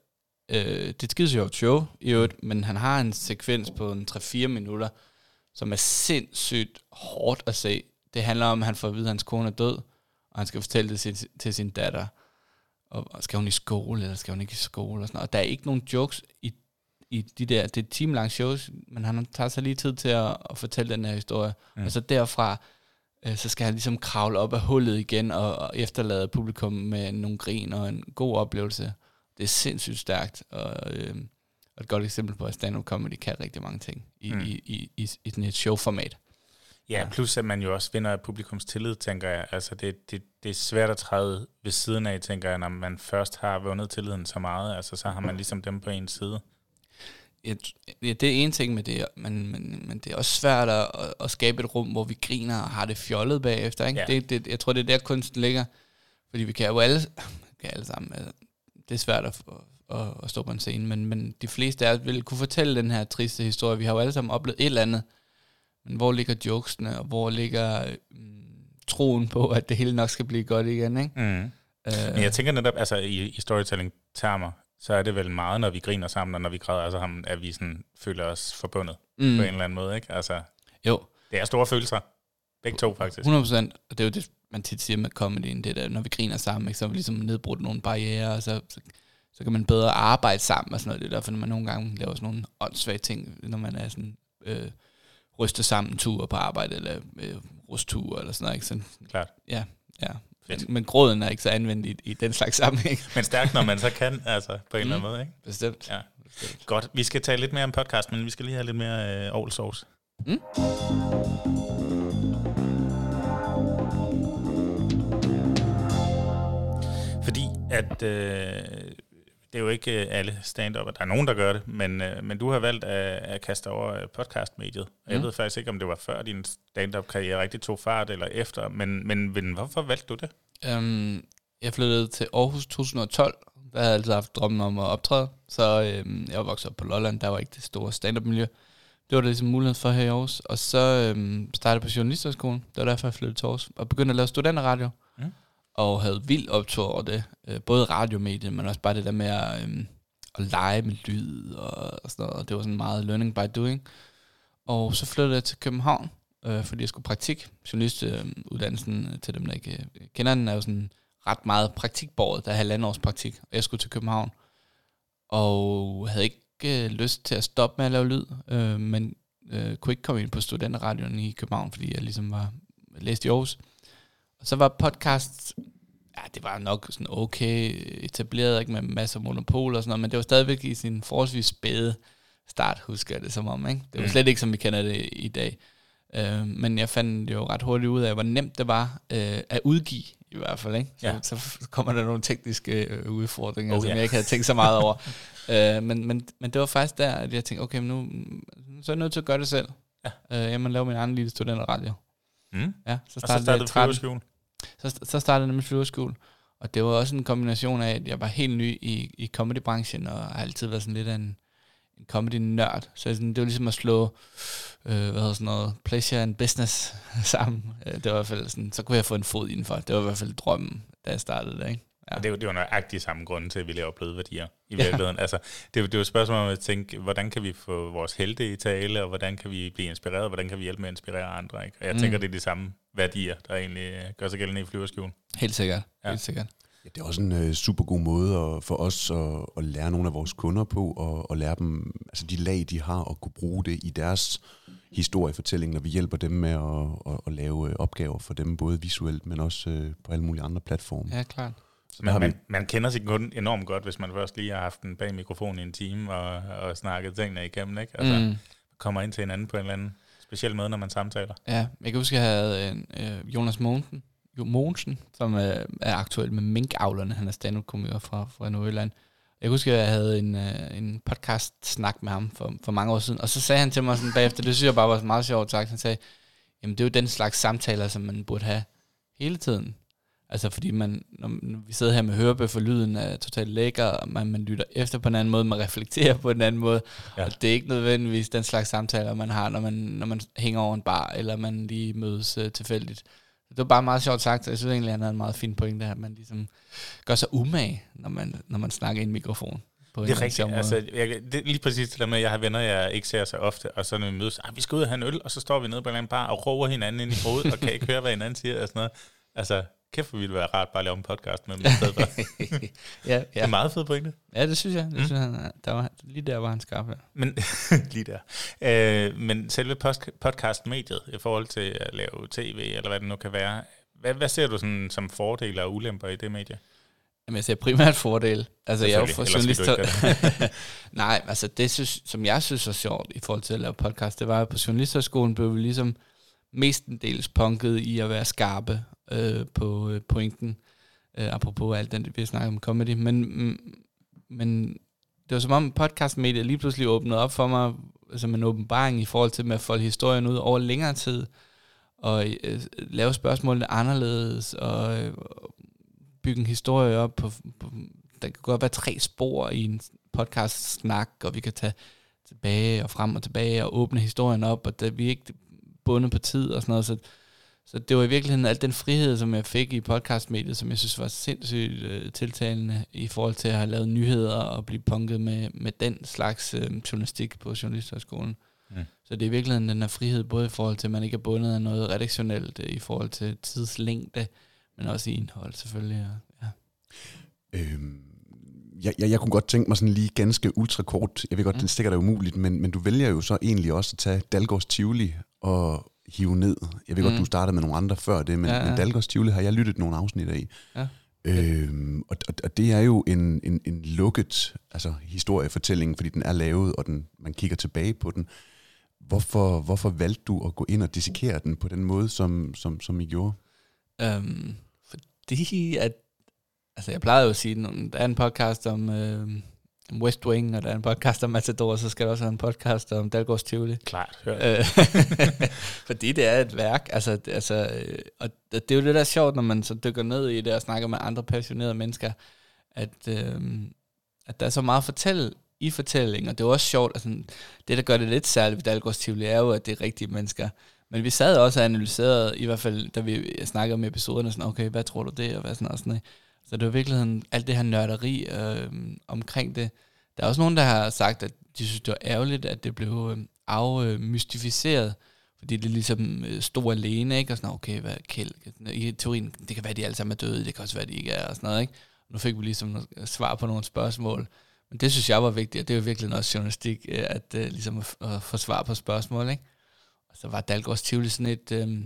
øh, det er et skide sjovt show, i øvrigt, men han har en sekvens på en 3-4 minutter, som er sindssygt hårdt at se. Det handler om, at han får at vide, at hans kone er død, og han skal fortælle det til, til sin datter. Og skal hun i skole, eller skal hun ikke i skole? Og, sådan noget. og der er ikke nogen jokes i, i de der, det er timelange shows, men han tager sig lige tid til at, at fortælle den her historie. Mm. Og så derfra, øh, så skal han ligesom kravle op af hullet igen, og, og efterlade publikum med nogle grin og en god oplevelse. Det er sindssygt stærkt, og... Øh, og et godt eksempel på, at stand-up comedy kan rigtig mange ting i, mm. i, i, i, i sådan et showformat. Ja, ja, plus at man jo også vinder publikums tillid, tænker jeg. Altså det, det, det er svært at træde ved siden af, tænker jeg, når man først har vundet tilliden så meget. Altså så har man ligesom dem på en side. Ja, det er en ting med det, men, men, men det er også svært at, at skabe et rum, hvor vi griner og har det fjollet bagefter. Ikke? Ja. Det, det, jeg tror, det er der kunsten ligger. Fordi vi kan jo alle, kan alle sammen, altså, det er svært at, at, at stå på en scene, men, men de fleste af os vil kunne fortælle den her triste historie. Vi har jo alle sammen oplevet et eller andet, men hvor ligger jokesene, og hvor ligger mm, troen på, at det hele nok skal blive godt igen, ikke? Mm. Uh, men jeg tænker netop, altså i, i storytelling-termer, så er det vel meget, når vi griner sammen, og når vi græder, altså ham, at vi sådan føler os forbundet mm. på en eller anden måde, ikke? Altså, jo. Det er store følelser. Begge to, faktisk. 100 procent. Og det er jo det, man tit siger med comedyen, det der, når vi griner sammen, ikke, så har vi ligesom nedbrudt nogle barriere, og så, så så kan man bedre arbejde sammen og sådan noget. Det er derfor, når man nogle gange laver sådan nogle åndssvage ting, når man er sådan øh, ryster sammen tur på arbejde, eller øh, rusttur, eller sådan noget. Ikke? Så, Klart. Ja, ja. Men, men gråden er ikke så anvendt i, i den slags sammenhæng. Men stærkt, når man så kan, altså på en mm, eller anden mm. måde, ikke? Bestemt. Ja. Bestemt. Godt. Vi skal tale lidt mere om podcast, men vi skal lige have lidt mere øh, sauce. Mm? Fordi at øh, det er jo ikke øh, alle stand -up. Der er nogen, der gør det, men, øh, men du har valgt at, at kaste over øh, podcastmediet. Mm. Jeg ved faktisk ikke, om det var før din stand-up-karriere rigtig tog fart, eller efter, men, men, men hvorfor valgte du det? Um, jeg flyttede til Aarhus 2012. Der havde jeg altid haft drømmen om at optræde, så øhm, jeg vokset op på Lolland, der var ikke det store stand-up-miljø. Det var det ligesom mulighed for her i Aarhus. Og så øhm, startede jeg på Journalisterskolen, det var derfor, jeg flyttede til Aarhus, og begyndte at lave studenterradio. Mm og havde vild optur over det. Øh, både radiomediet, men også bare det der med at, øh, at lege med lyd og, og sådan noget. Og det var sådan meget learning by doing. Og så flyttede jeg til København øh, fordi jeg skulle praktik. Journalistuddannelsen, øh, til dem, der ikke øh, kender den, er jo sådan ret meget praktikbordet. Der er halvandet års praktik, og jeg skulle til København. Og havde ikke øh, lyst til at stoppe med at lave lyd, øh, men øh, kunne ikke komme ind på studenterradioen i København, fordi jeg ligesom var læst i Aarhus så var podcast, ja, det var nok sådan okay etableret, ikke med masser af monopol og sådan noget, men det var stadigvæk i sin forholdsvis spæde start, husker jeg det som om. Ikke? Det var Mm. slet ikke, som vi kender det i dag. Øh, men jeg fandt jo ret hurtigt ud af, hvor nemt det var øh, at udgive, i hvert fald. Ikke? Så, Ja. så kommer der nogle tekniske øh, udfordringer, Oh, som ja. jeg ikke havde tænkt så meget over. øh, men, men, men det var faktisk der, at jeg tænkte, okay, men nu så er jeg nødt til at gøre det selv. Ja. Øh, jeg må lave min egen lille studenterradio. Mm. Ja, så Og så startede, startede jeg i 13. Så, så startede jeg nemlig flyverskole. Og det var også en kombination af, at jeg var helt ny i, i comedybranchen, og har altid været sådan lidt af en, en comedy-nørd. Så sådan, det var ligesom at slå, øh, hvad hedder sådan noget, pleasure and business sammen. Øh, det var i hvert fald sådan, så kunne jeg få en fod indenfor. Det var i hvert fald drømmen, da jeg startede det, ikke? Ja. Og det, er jo- det er jo nøjagtigt samme grund til, at vi laver bløde værdier i virkeligheden. Altså, det, er jo- det er jo et spørgsmål om at tænke, hvordan kan vi få vores helte i tale, og hvordan kan vi blive inspireret, og hvordan kan vi hjælpe med at inspirere andre. Ikke? Og jeg Mm. tænker, det er de samme værdier, der egentlig gør sig gældende i flyverskjul. Helt sikkert, Ja. ja. helt sikkert. Ja, det er også en øh, super god måde at, for os at, at lære nogle af vores kunder på, og, og lære dem altså de lag, de har, og kunne bruge det i deres historiefortælling, når vi hjælper dem med at, at, at lave øh, opgaver for dem, både visuelt, men også øh, på alle mulige andre platforme. Ja, klart. Så Man, man, man kender sin kunde enormt godt, hvis man først lige har haft den bag mikrofonen i en time og, og snakket tingene igennem. Ikke? Altså, mm. Mm. kommer ind til hinanden på en eller anden speciel måde, når man samtaler. Ja, jeg kan huske, at jeg havde en, øh, Jonas Mogensen, jo Mogensen, som øh, er aktuel med minkavlerne. Han er stand-up-komiker fra, fra Nordjylland. Jeg kan huske, at jeg havde en, øh, en podcast-snak med ham for, for mange år siden, og så sagde han til mig sådan bagefter, det synes jeg bare var meget sjovt sagt, han sagde, jamen det er jo den slags samtaler, som man burde have hele tiden. Altså fordi man, når, når vi sidder her med hørebøf, og lyden er totalt lækker, og man, man lytter efter på en anden måde, man reflekterer på en anden måde, Ja. og det er ikke nødvendigvis den slags samtaler, man har, når man, når man hænger over en bar, eller man lige mødes uh, tilfældigt. Det var bare meget sjovt sagt, så jeg synes egentlig, han havde en meget fin pointe, at man ligesom gør sig umage, når man, når man snakker i en mikrofon. På Det er rigtigt. Altså, jeg, det er lige præcis det der med, at jeg har venner, jeg ikke ser så ofte, og så når vi mødes, ah, vi skal ud og have en øl, og så står vi nede på en eller anden bar og råber hinanden ind i hovedet, og kan ikke høre, hvad hinanden siger og sådan noget. Altså, kæft, hvor ville det være rart bare at lave en podcast med dem i stedet for. Det ja, er ja. en meget fed pointe. ja, det synes jeg. Det Mm. synes jeg der var, lige der var han skarp. Ja. Men, lige der. Øh, men selve podcast-mediet i forhold til at lave tv, eller hvad det nu kan være, hvad, hvad ser du sådan, som fordele og ulemper i det medie? Jamen, jeg ser primært fordel. Altså, jeg er jo for journalist. Nej, altså det, synes, som jeg synes var sjovt i forhold til at lave podcast, det var, at på journalisterskolen blev vi ligesom mestendels punket i at være skarpe øh, på øh, pointen, øh, apropos alt det, vi har snakket om comedy, men, mm, men det var som om podcastmediet lige pludselig åbnede op for mig som en åbenbaring i forhold til med at folde historien ud over længere tid, og øh, lave spørgsmålene anderledes, og øh, bygge en historie op på, på der kan godt være tre spor i en podcast-snak, og vi kan tage tilbage og frem og tilbage og åbne historien op, og det, vi er ikke bundet på tid og sådan noget. Så, så det var i virkeligheden alt den frihed, som jeg fik i podcastmediet, som jeg synes var sindssygt øh, tiltalende i forhold til at have lavet nyheder og blive punket med, med den slags øh, journalistik på Journalisterskolen. Mm. Så det er i virkeligheden den her frihed, både i forhold til, at man ikke er bundet af noget redaktionelt, øh, i forhold til tidslængde, men også i indhold selvfølgelig. Og, ja. Øhm, jeg, jeg, jeg kunne godt tænke mig sådan lige ganske ultrakort, jeg ved godt, mm. Det stikker er umuligt, men, men du vælger jo så egentlig også at tage Dalgårds Tivoli og hive ned. Jeg ved mm. godt, du startede med nogle andre før det, men, ja, Ja, men Dalgårds Tivoli har jeg lyttet nogle afsnit af. Ja. Øhm, og, og, og det er jo en, en, en lukket altså, historiefortælling, fordi den er lavet, og den, man kigger tilbage på den. Hvorfor, hvorfor valgte du at gå ind og dissekere den på den måde, som, som, som I gjorde? Øhm, fordi at, altså jeg plejede jo at sige, når der er en podcast om øh, West Wing, og der er en podcast om Matador, så skal der også have en podcast om Dalgårds Tivoli. Klart, hørt. Øh, fordi det er et værk, altså, altså, øh, og det er jo det, der er sjovt, når man så dykker ned i det og snakker med andre passionerede mennesker, at, øh, at der er så meget at fortælle i fortællingen, og det er også sjovt, altså, det der gør det lidt særligt ved Dalgårds Tivoli, er jo, at det er rigtige mennesker. Men vi sad også og analyserede, i hvert fald da vi snakkede om episoderne, sådan, okay, hvad tror du det, og hvad sådan og sådan noget. Så det var virkeligheden alt det her nørderi øh, omkring det. Der er også nogen, der har sagt, at de synes, det var ærgerligt, at det blev øh, afmystificeret. fordi det ligesom øh, stod alene, ikke? Og sådan, okay, hvad kæld? I teorien, det kan være, at de alle sammen er døde, det kan også være, at de ikke er, og sådan noget, ikke? Nu fik vi ligesom øh, svar på nogle spørgsmål. Men det synes jeg var vigtigt, og det er jo virkelig noget journalistik, øh, at øh, ligesom at, at få svar på spørgsmål, ikke? Og så var Dalgårds Tivoli sådan et, øh,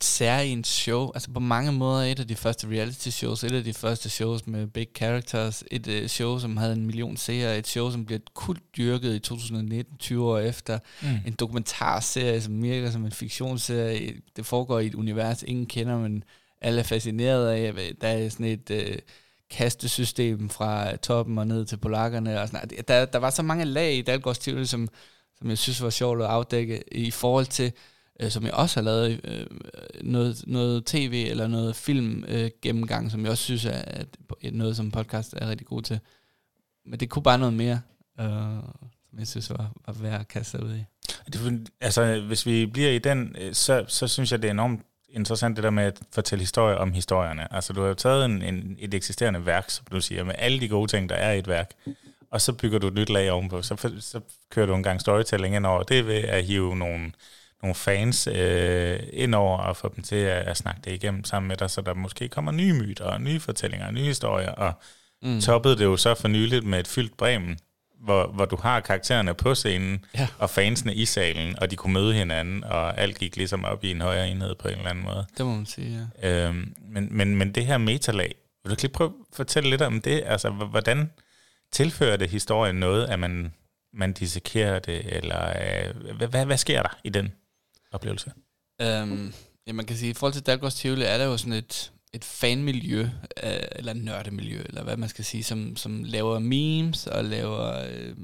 et særligt show, altså på mange måder et af de første reality shows, et af de første shows med big characters, et uh, show, som havde en million seere, et show, som blev kult dyrket i 2019, 20 år efter, mm. en dokumentarserie, som virker som en fiktionsserie, det foregår i et univers, ingen kender, men alle er fascineret af, der er sådan et uh, kastesystem fra toppen og ned til polakkerne, og sådan, der, der var så mange lag i Dalgårds Tivoli, som, som jeg synes var sjovt at afdække, i forhold til, øh, som jeg også har lavet øh, noget, noget tv eller noget film øh, gennemgang, som jeg også synes er at noget, som podcast er rigtig god til. Men det kunne bare noget mere, øh, som jeg synes var, var værd at kaste sig ud i. Det, altså, hvis vi bliver i den, øh, så, så synes jeg, det er enormt interessant det der med at fortælle historier om historierne. Altså du har jo taget en, en, et eksisterende værk, som du siger, med alle de gode ting, der er i et værk, og så bygger du et nyt lag ovenpå. Så, så kører du en gang storytelling ind over det ved at hive nogle, nogle fans øh, ind over og få dem til at, at snakke det igennem sammen med dig, så der måske kommer nye myter og nye fortællinger og nye historier. Og mm. toppede det jo så for nyligt med et fyldt Bremen, hvor, hvor du har karaktererne på scenen, ja. og fansene i salen, og de kunne møde hinanden, og alt gik ligesom op i en højere enhed på en eller anden måde. Det må man sige, ja. Øhm, men, men, men det her metalag, vil du lige prøve at fortælle lidt om det? Altså, hvordan tilfører det historien noget, at man, man dissekerer det, eller øh, hvad, hvad, hvad sker der i den oplevelse? Øhm, ja, man kan sige, i forhold til Dalgårds Tivoli er der jo sådan et, et fanmiljø, øh, eller nørdemiljø, eller hvad man skal sige, som, som laver memes og laver, øh,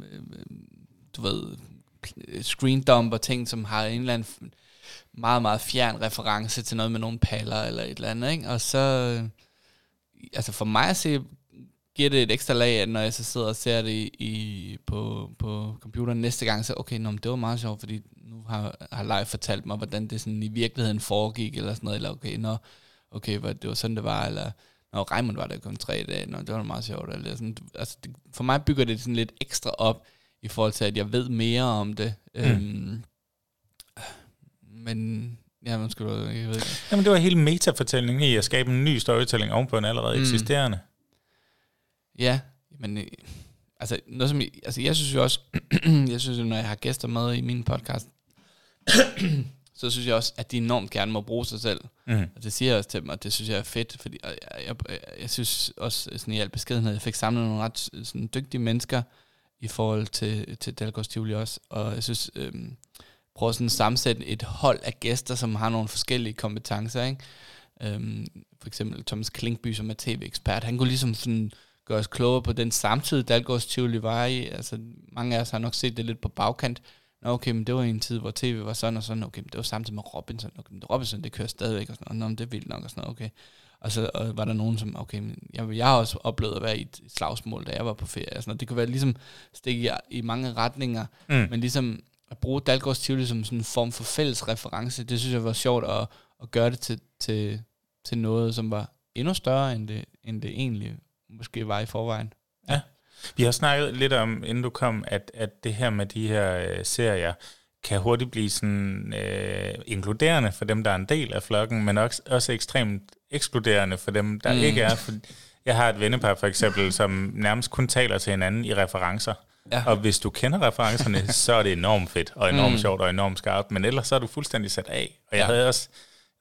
du ved, screendump og ting, som har en eller anden meget, meget fjern reference til noget med nogle paller eller et eller andet, ikke? Og så, øh, altså for mig at se, giver det et ekstra lag, at når jeg så sidder og ser det i, i på, på computeren næste gang, så okay, nå, det var meget sjovt, fordi nu har, har live fortalt mig, hvordan det sådan i virkeligheden foregik, eller sådan noget, eller okay, nå, okay, hvad, det var sådan, det var, eller når Raimund var der kun tre dage, når det var meget sjovt. Eller sådan, altså, det, for mig bygger det sådan lidt ekstra op, i forhold til, at jeg ved mere om det. Mm. Øhm, men Ja, man skal jeg ved ikke. Jamen, det var hele metafortællingen i at skabe en ny storytelling ovenpå en allerede mm. eksisterende. Ja, men øh, altså, noget som, altså jeg synes jo også, jeg synes jo, når jeg har gæster med i min podcast, så synes jeg også, at de enormt gerne må bruge sig selv. Mm. Og det siger jeg også til dem, og det synes jeg er fedt, fordi jeg, jeg, jeg, jeg synes også sådan i al beskedenhed, jeg fik samlet nogle ret sådan, dygtige mennesker i forhold til, til Dalgårds Tivoli også, og jeg synes, øhm, prøve sådan at sammensætte et hold af gæster, som har nogle forskellige kompetencer, ikke? Øhm, for eksempel Thomas Klinkby, som er tv-ekspert, han kunne ligesom sådan gøre os klogere på den samtid, Dalgårds Tivoli var i. Altså, mange af os har nok set det lidt på bagkant, Nå, okay, men det var en tid, hvor tv var sådan og sådan. Okay, men det var samtidig med Robinson. Okay, men Robinson, det kører stadigvæk. Og sådan. Nå, men det er vildt nok og sådan noget. Okay. Og så og var der nogen, som, okay, men jeg, jeg har også oplevet at være i et slagsmål, da jeg var på ferie. Og det kunne være ligesom stikke i, i mange retninger, mm. men ligesom at bruge Dalgårds Tivoli som sådan en form for fælles reference, det synes jeg var sjovt at, at gøre det til, til, til noget, som var endnu større, end det, end det egentlig måske var i forvejen. Ja. Vi har snakket lidt om, inden du kom, at, at det her med de her øh, serier kan hurtigt blive sådan øh, inkluderende for dem, der er en del af flokken, men også, også ekstremt ekskluderende for dem, der mm. ikke er. For jeg har et vennepar for eksempel, som nærmest kun taler til hinanden i referencer. Ja. Og hvis du kender referencerne, så er det enormt fedt, og enormt mm. sjovt, og enormt skarpt. Men ellers så er du fuldstændig sat af. Og jeg ja. havde også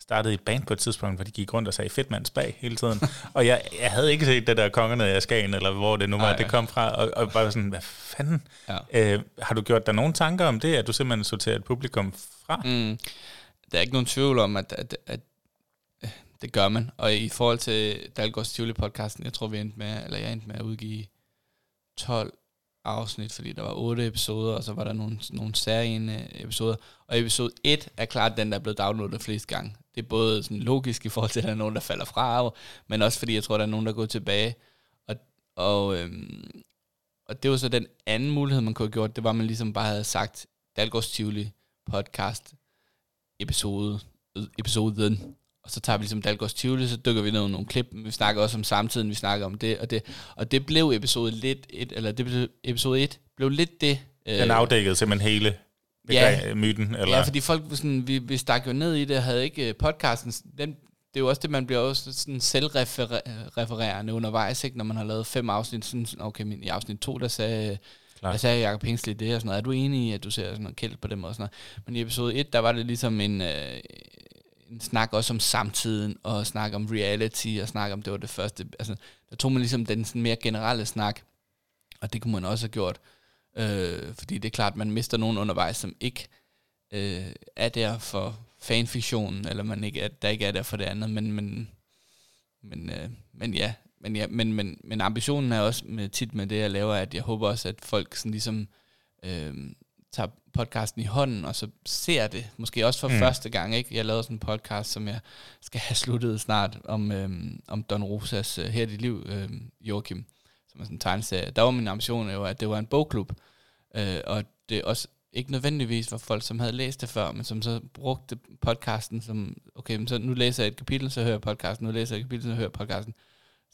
startede i band på et tidspunkt, hvor de gik rundt og sagde fedtmands bag hele tiden. og jeg, jeg havde ikke set det der kongerne af Skagen, eller hvor det nu var, Ej, det kom fra, og, og bare sådan, hvad fanden? Ja. Øh, har du gjort dig nogle tanker om det, at du simpelthen sorterer et publikum fra? Mm. Der er ikke nogen tvivl om, at, at, at, at det gør man. Og i forhold til Dalgårds Tivoli-podcasten, jeg tror, vi endte med, eller jeg endte med at udgive 12 afsnit, fordi der var otte episoder, og så var der nogle, nogle særlige episoder. Og episode 1 er klart den, der er blevet downloadet flest gange. Det er både sådan logisk i forhold til, at der er nogen, der falder fra, men også fordi jeg tror, der er nogen, der går tilbage. Og, og, øhm, og det var så den anden mulighed, man kunne have gjort, det var, at man ligesom bare havde sagt, Dalgårds Tivoli podcast episode, episoden, og så tager vi ligesom Dalgårds Tivoli, så dykker vi ned nogle klip, vi snakker også om samtiden, vi snakker om det, og det, og det blev episode lidt, et, eller det blev, episode 1 blev lidt det. Den afdækkede simpelthen hele Ja. myten? Eller? Ja, fordi folk sådan, vi, vi stak jo ned i det, havde ikke øh, podcasten. Den, det er jo også det, man bliver også sådan selvrefererende undervejs, ikke? når man har lavet fem afsnit. Sådan, okay, men i afsnit to, der sagde, Klar. der sagde Jacob Hængsli det og sådan noget. Er du enig i, at du ser sådan noget kæld på dem og sådan noget? Men i episode 1, der var det ligesom en, øh, en snak også om samtiden, og snak om reality, og snak om, det var det første. Altså, der tog man ligesom den sådan mere generelle snak, og det kunne man også have gjort. Øh, fordi det er klart, man mister nogen undervejs, som ikke øh, er der for fanfiktionen, eller man ikke er, der ikke er der for det andet, men, men, men, øh, men ja, men, ja men, men, men ambitionen er også med, tit med det, jeg laver, at jeg håber også, at folk sådan ligesom øh, tager podcasten i hånden, og så ser det, måske også for mm. første gang, ikke? Jeg lavede sådan en podcast, som jeg skal have sluttet snart, om, øh, om Don Rosas uh, Her i dit liv, øh, Joachim, som er sådan en tegneserie. Der var min ambition jo, at det var en bogklub, øh, og det også ikke nødvendigvis var folk, som havde læst det før, men som så brugte podcasten som, okay, men så nu læser jeg et kapitel, så hører jeg podcasten, nu læser jeg et kapitel, så hører jeg podcasten.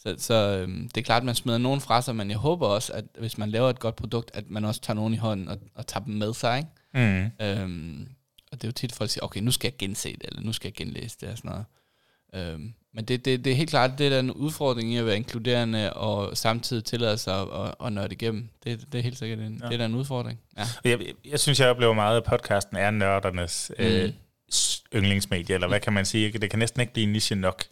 Så, så øhm, det er klart, at man smider nogen fra sig, men jeg håber også, at hvis man laver et godt produkt, at man også tager nogen i hånden og, og tager dem med sig. Ikke? Mm. Øhm, og det er jo tit, at folk siger, okay, nu skal jeg gense det, eller nu skal jeg genlæse det, og sådan noget. Øhm, men det, det, det er helt klart, det er en udfordring i at være inkluderende og samtidig tillade sig at, at, at nørde igennem. Det, det er helt sikkert en, ja. det er en udfordring. Ja. Jeg, jeg synes, jeg oplever meget, at podcasten er nørdernes mm. øh, yndlingsmedie, eller hvad kan man sige? Det kan næsten ikke blive niche nok.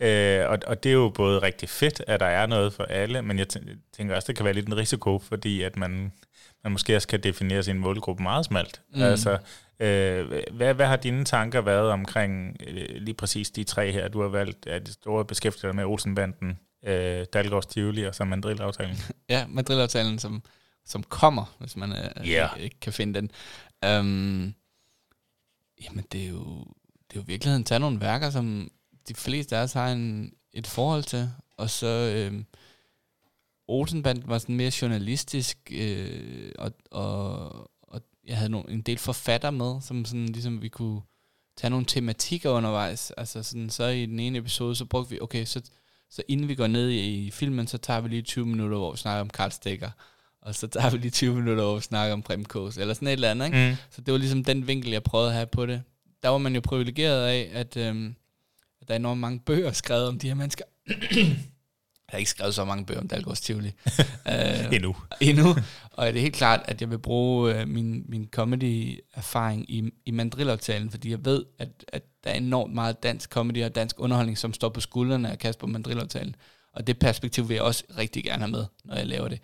Øh, og, og det er jo både rigtig fedt, at der er noget for alle, men jeg tænker også, det kan være lidt en risiko, fordi at man, man måske også kan definere sin målgruppe meget smalt. Mm. Altså, øh, hvad, hvad har dine tanker været omkring øh, lige præcis de tre her, du har valgt, at det store beskæftiger med Olsenbanden, øh, Dalgårds Tivoli og så Madrid-aftalen? ja, Madrid-aftalen, som, som kommer, hvis man øh, yeah. ikke kan finde den. Um, Jamen, det er jo, det er jo virkeligheden tage nogle værker, som de fleste af os har en, et forhold til, og så øh, Olsenband var sådan mere journalistisk, øh, og, og, og jeg havde nogle, en del forfatter med, som sådan ligesom vi kunne tage nogle tematikker undervejs. Altså sådan, så i den ene episode, så brugte vi, okay, så, så inden vi går ned i, i filmen, så tager vi lige 20 minutter, hvor vi snakker om Karl Stikker og så tager vi lige 20 minutter over at snakke om Primkos, eller sådan et eller andet. Ikke? Mm. Så det var ligesom den vinkel, jeg prøvede at have på det. Der var man jo privilegeret af, at, øhm, at der er enormt mange bøger skrevet om de her mennesker. jeg har ikke skrevet så mange bøger om Dalgårds Tivoli. uh, endnu. endnu. Og det er helt klart, at jeg vil bruge uh, min, min comedy-erfaring i, i mandrillaftalen, fordi jeg ved, at, at der er enormt meget dansk comedy og dansk underholdning, som står på skuldrene af Kasper Mandrillaftalen. Og det perspektiv vil jeg også rigtig gerne have med, når jeg laver det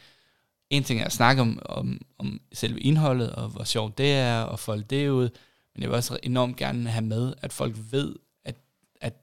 en ting er at snakke om, om, om selve indholdet, og hvor sjovt det er, og folde det ud, men jeg vil også enormt gerne have med, at folk ved, at, at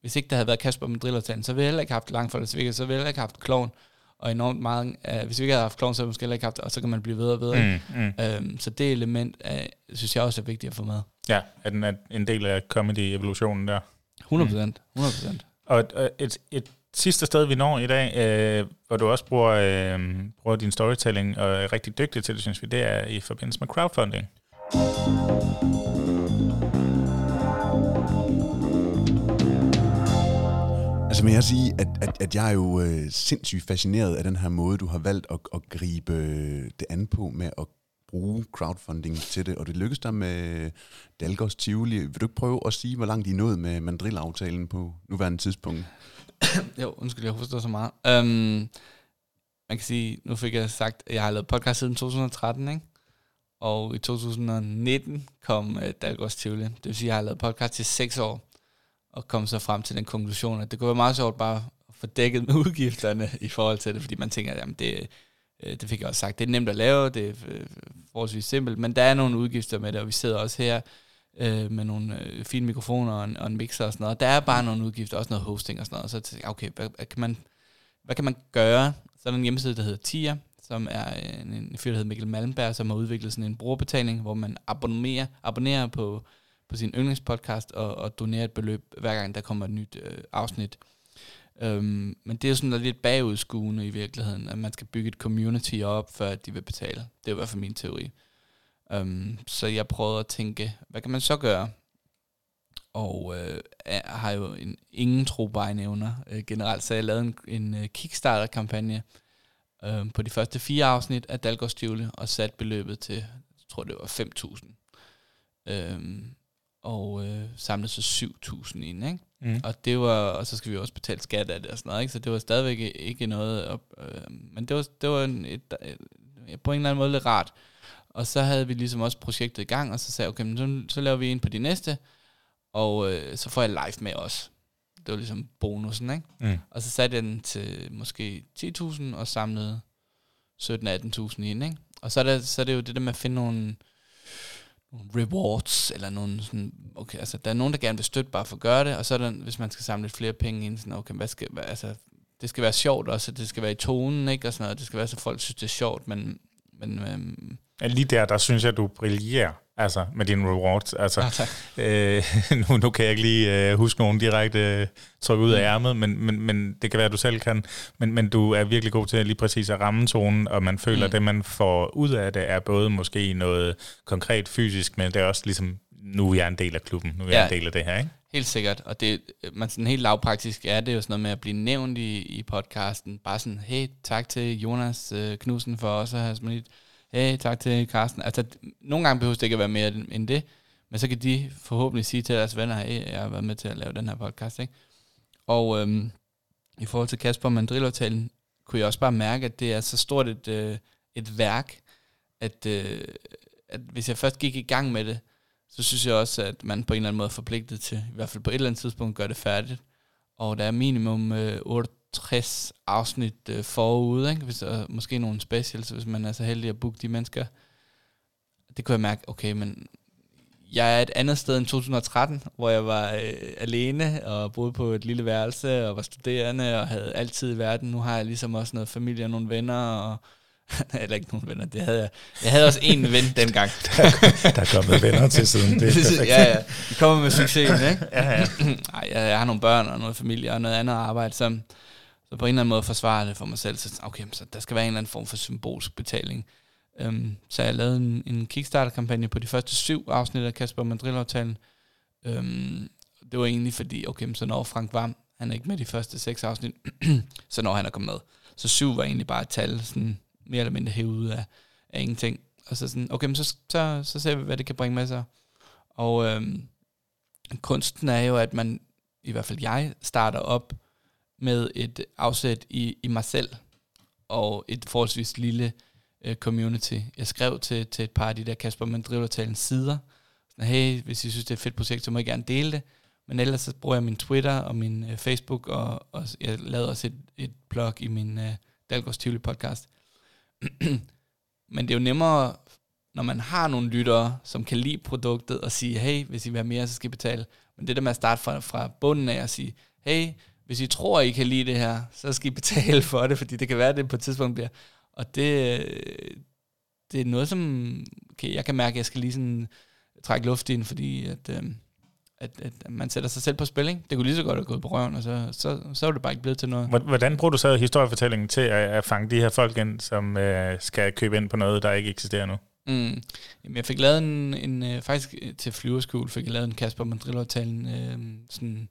hvis ikke der havde været Kasper med drillertalen, så ville jeg heller ikke have haft langt for det, så ville jeg heller ikke have haft klovn, og enormt meget, uh, hvis vi ikke havde haft klovn, så ville jeg måske heller ikke haft og så kan man blive ved og ved. Mm, mm. Um, så det element, uh, synes jeg også er vigtigt at få med. Ja, at den er en del af comedy-evolutionen der. 100 procent, 100 procent. Og et, et sidste sted, vi når i dag, øh, hvor du også bruger, øh, bruger din storytelling og er rigtig dygtig til det, synes vi, det er i forbindelse med crowdfunding. Altså men jeg sige, at, at, at jeg er jo øh, sindssygt fascineret af den her måde, du har valgt at, at gribe øh, det an på med at bruge crowdfunding til det, og det lykkedes dig med Dalgårds Tivoli. Vil du ikke prøve at sige, hvor langt I er nået med mandrilaftalen på nuværende tidspunkt? jo, undskyld, jeg forstår så meget. Um, man kan sige, nu fik jeg sagt, at jeg har lavet podcast siden 2013, ikke? Og i 2019 kom øh, uh, Dalgårds Tivoli. Det vil sige, at jeg har lavet podcast til 6 år, og kom så frem til den konklusion, at det kunne være meget sjovt bare at få dækket med udgifterne i forhold til det, fordi man tænker, at det, øh, det fik jeg også sagt, det er nemt at lave, det er øh, forholdsvis simpelt, men der er nogle udgifter med det, og vi sidder også her øh, med nogle øh, fine mikrofoner og en, og en mixer og sådan noget. Der er bare nogle udgifter, også noget hosting og sådan noget. Så tænkte jeg, okay, hvad, hvad, kan man, hvad kan man gøre? Så er der en hjemmeside, der hedder TIA, som er øh, en, en fyr, der hedder Mikkel Malmberg, som har udviklet sådan en brugerbetaling, hvor man abonnerer, abonnerer på, på sin yndlingspodcast og, og donerer et beløb, hver gang der kommer et nyt øh, afsnit. Um, men det er sådan lidt bagudskuende i virkeligheden, at man skal bygge et community op, før de vil betale. Det er i hvert fald min teori. Um, så jeg prøvede at tænke, hvad kan man så gøre? Og øh, jeg har jo en, ingen tro nævner øh, generelt, så jeg lavede en, en uh, Kickstarter-kampagne øh, på de første fire afsnit af Dalgårds Tivoli, og sat beløbet til, jeg tror det var 5.000. Øhm, og øh, samlede så 7.000 ind, ikke? Mm. Og det var, og så skal vi også betale skat af det og sådan noget, ikke? Så det var stadigvæk ikke noget op, øh, men det var, det var en, et, et, på en eller anden måde lidt rart. Og så havde vi ligesom også projektet i gang, og så sagde jeg, okay, men så, så laver vi en på de næste, og øh, så får jeg live med os. Det var ligesom bonusen, ikke? Mm. Og så satte jeg den til måske 10.000 og samlede 17-18.000 ind, ikke? Og så er, det, så er det jo det der med at finde nogle, nogle rewards, eller nogle sådan, okay, altså der er nogen, der gerne vil støtte bare for at gøre det, og så er der, hvis man skal samle lidt flere penge ind, sådan, okay, hvad skal, hvad, altså, det skal være sjovt også, det skal være i tonen, ikke, og sådan noget, det skal være, så folk synes, det er sjovt, men, men øhm, Ja, Lige der, der synes jeg, du brillerer altså, med dine rewards. Altså, ah, tak. øh, nu, nu kan jeg ikke lige øh, huske nogen direkte øh, trykke ud af ærmet, men, men, men det kan være, at du selv kan. Men, men du er virkelig god til lige præcis at ramme tonen, og man føler, mm. Mm. at det, man får ud af det, er både måske noget konkret fysisk, men det er også ligesom, nu er jeg en del af klubben, nu er jeg Ja. en del af det her, ikke? Helt sikkert, og det, man sådan helt lavpraktisk er det jo sådan noget med at blive nævnt i, i podcasten. Bare sådan, hey, tak til Jonas øh, Knudsen for også at have smidt. Hey, tak til Carsten. Altså, nogle gange behøver det ikke at være mere end- det, men så kan de forhåbentlig sige til deres venner, hey, jeg har været med til at lave den her podcast, ikke? Og øhm, i forhold til Kasper Mandrillertalen, kunne jeg også bare mærke, at det er så stort et, øh, et værk, at, øh, at hvis jeg først gik i gang med det, så synes jeg også, at man på en eller anden måde er forpligtet til, i hvert fald på et eller andet tidspunkt, at gøre det færdigt. Og der er minimum øh, 68 afsnit øh, forude, ikke? Hvis, og måske nogle specials, hvis man er så heldig at booke de mennesker. Det kunne jeg mærke, okay, men jeg er et andet sted end 2013, hvor jeg var øh, alene og boede på et lille værelse og var studerende og havde altid i verden. Nu har jeg ligesom også noget familie og nogle venner og eller ikke nogen venner, det havde jeg. Jeg havde også en ven dengang. Der er kommet venner til siden. Det er ja, ja. De kommer med succesen, ikke? ja, ja. Ej, jeg, jeg har nogle børn og noget familie og noget andet arbejde, så, så på en eller anden måde forsvarer det for mig selv. Så okay, så der skal være en eller anden form for symbolsk betaling. Øhm, så jeg lavede en, en Kickstarter-kampagne på de første syv afsnit af Kasper Mandrill-aftalen. Øhm, det var egentlig fordi, okay, så når Frank Vam, han er ikke med de første seks afsnit, så når han er kommet med. Så syv var egentlig bare et tal, sådan mere eller mindre hævet ud af, af ingenting. Og så sådan, okay, men så, så, så ser vi, hvad det kan bringe med sig. Og øhm, kunsten er jo, at man, i hvert fald jeg, starter op med et afsæt i, i mig selv, og et forholdsvis lille øh, community. Jeg skrev til, til et par af de der Kasper Mandrill-talens sider, sådan, hey, hvis I synes, det er et fedt projekt, så må I gerne dele det. Men ellers så bruger jeg min Twitter og min øh, Facebook, og, og jeg lavede også et, et blog i min øh, Dalgårds Tivoli podcast. Men det er jo nemmere, når man har nogle lyttere, som kan lide produktet, og sige, hey, hvis I vil have mere, så skal I betale. Men det der med at starte fra, fra bunden af og sige, hey, hvis I tror, I kan lide det her, så skal I betale for det, fordi det kan være, at det på et tidspunkt bliver. Og det, øh, det er noget, som okay, jeg kan mærke, at jeg skal lige sådan trække luft ind, fordi at, øh, at, at man sætter sig selv på spil. Ikke? Det kunne lige så godt have gået på røven, og så, så, så er det bare ikke blevet til noget. Hvor- Hvordan bruger du så historiefortællingen til at, at fange de her folk ind, som øh, skal købe ind på noget, der ikke eksisterer nu? Mm. Jamen, jeg fik lavet en, en øh, faktisk øh, til flyverskole, fik jeg lavet en Kasper Mandrillo-talen øh, sådan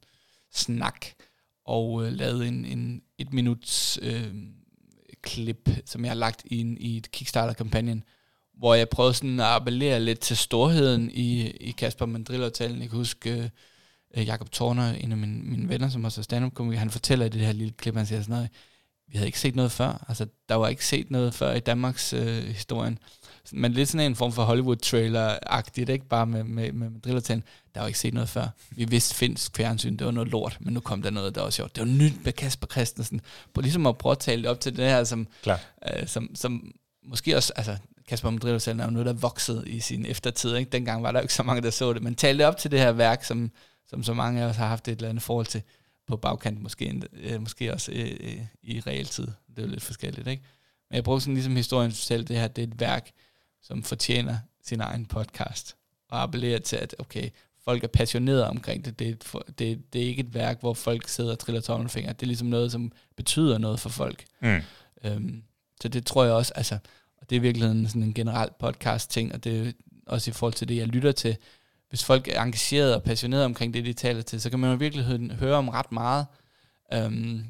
snak, og øh, lavet en, en et minuts øh, klip, som jeg har lagt i, en, i et Kickstarter-kampagnen, hvor jeg prøvede sådan at appellere lidt til storheden i, i Kasper Mandriller-talen. Jeg kan huske øh, øh Jakob Torner, en af mine, mine venner, som også er stand-up-komiker, han fortæller i det her lille klip, han siger sådan noget, vi havde ikke set noget før. Altså, der var ikke set noget før i Danmarks øh, historien. Men lidt sådan en form for Hollywood-trailer-agtigt, ikke bare med, med, med Madrillertand. Der var ikke set noget før. Vi vidste finsk fjernsyn, det var noget lort, men nu kom der noget, der var sjovt. Det var nyt med Kasper Christensen. På ligesom at prøve at tale det op til det her, som, Klar. øh, som, som måske også, altså Kasper Madrillertand er jo noget, der voksede i sin eftertid. Ikke? Dengang var der jo ikke så mange, der så det, men talte op til det her værk, som, som så mange af os har haft et eller andet forhold til på bagkant, måske, øh, måske også øh, øh, i realtid. Det er jo lidt forskelligt, ikke? Men jeg bruger sådan ligesom historien selv, det her, det er et værk, som fortjener sin egen podcast, og appellerer til, at okay, folk er passionerede omkring det. Det er, et, det, det er ikke et værk, hvor folk sidder og triller tommelfinger. Det er ligesom noget, som betyder noget for folk. Mm. Øhm, så det tror jeg også, altså, og det er i virkeligheden sådan en generel podcast ting, og det er også i forhold til det, jeg lytter til. Hvis folk er engageret og passionerede omkring det, de taler til, så kan man jo i virkeligheden høre om ret meget. Øhm,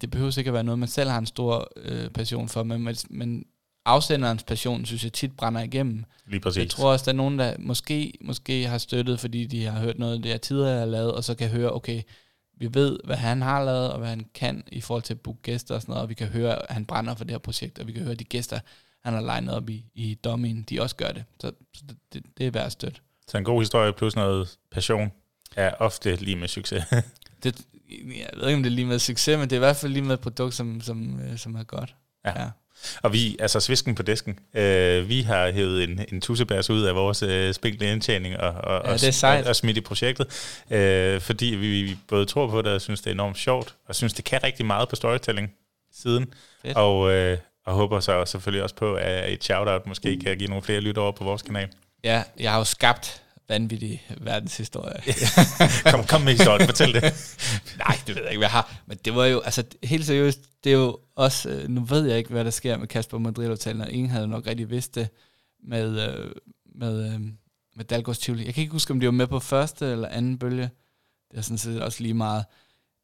det behøver ikke at være noget, man selv har en stor øh, passion for, men- men afsenderens passion, synes jeg tit brænder igennem. Lige præcis. Jeg tror også, der er nogen, der måske, måske har støttet, fordi de har hørt noget, det jeg tidligere har lavet, og så kan høre, okay, vi ved, hvad han har lavet, og hvad han kan i forhold til at booke gæster og sådan noget, og vi kan høre, at han brænder for det her projekt, og vi kan høre, at de gæster, han har legnet op i, i dommen, de også gør det. Så, så det, det, det er værd at støtte. Så en god historie plus noget passion er ofte lige med succes. det, jeg ved ikke, om det er lige med succes, men det er i hvert fald lige med et produkt, som, som, øh, som er godt. Ja. ja. Og vi, altså svisken på disken, øh, vi har hævet en, en tussebærs ud af vores øh, spinkle indtjening og, og, ja, det og, og smidt i projektet, øh, fordi vi, vi både tror på det og synes, det er enormt sjovt, og synes, det kan rigtig meget på storytelling siden, Fedt. og, øh, og håber så selvfølgelig også på, at et shout-out måske kan give nogle flere lyttere på vores kanal. Ja, jeg har jo skabt vanvittig verdenshistorie. kom, kom med historien, fortæl det. Nej, det ved jeg ikke, hvad jeg har. Men det var jo, altså helt seriøst, det er jo også, øh, nu ved jeg ikke, hvad der sker med Kasper Madrid-aftalen, og ingen havde nok rigtig vidst det med, øh, med, øh, med Dalgårds Tivoli. Jeg kan ikke huske, om de var med på første eller anden bølge. Det er sådan set også lige meget.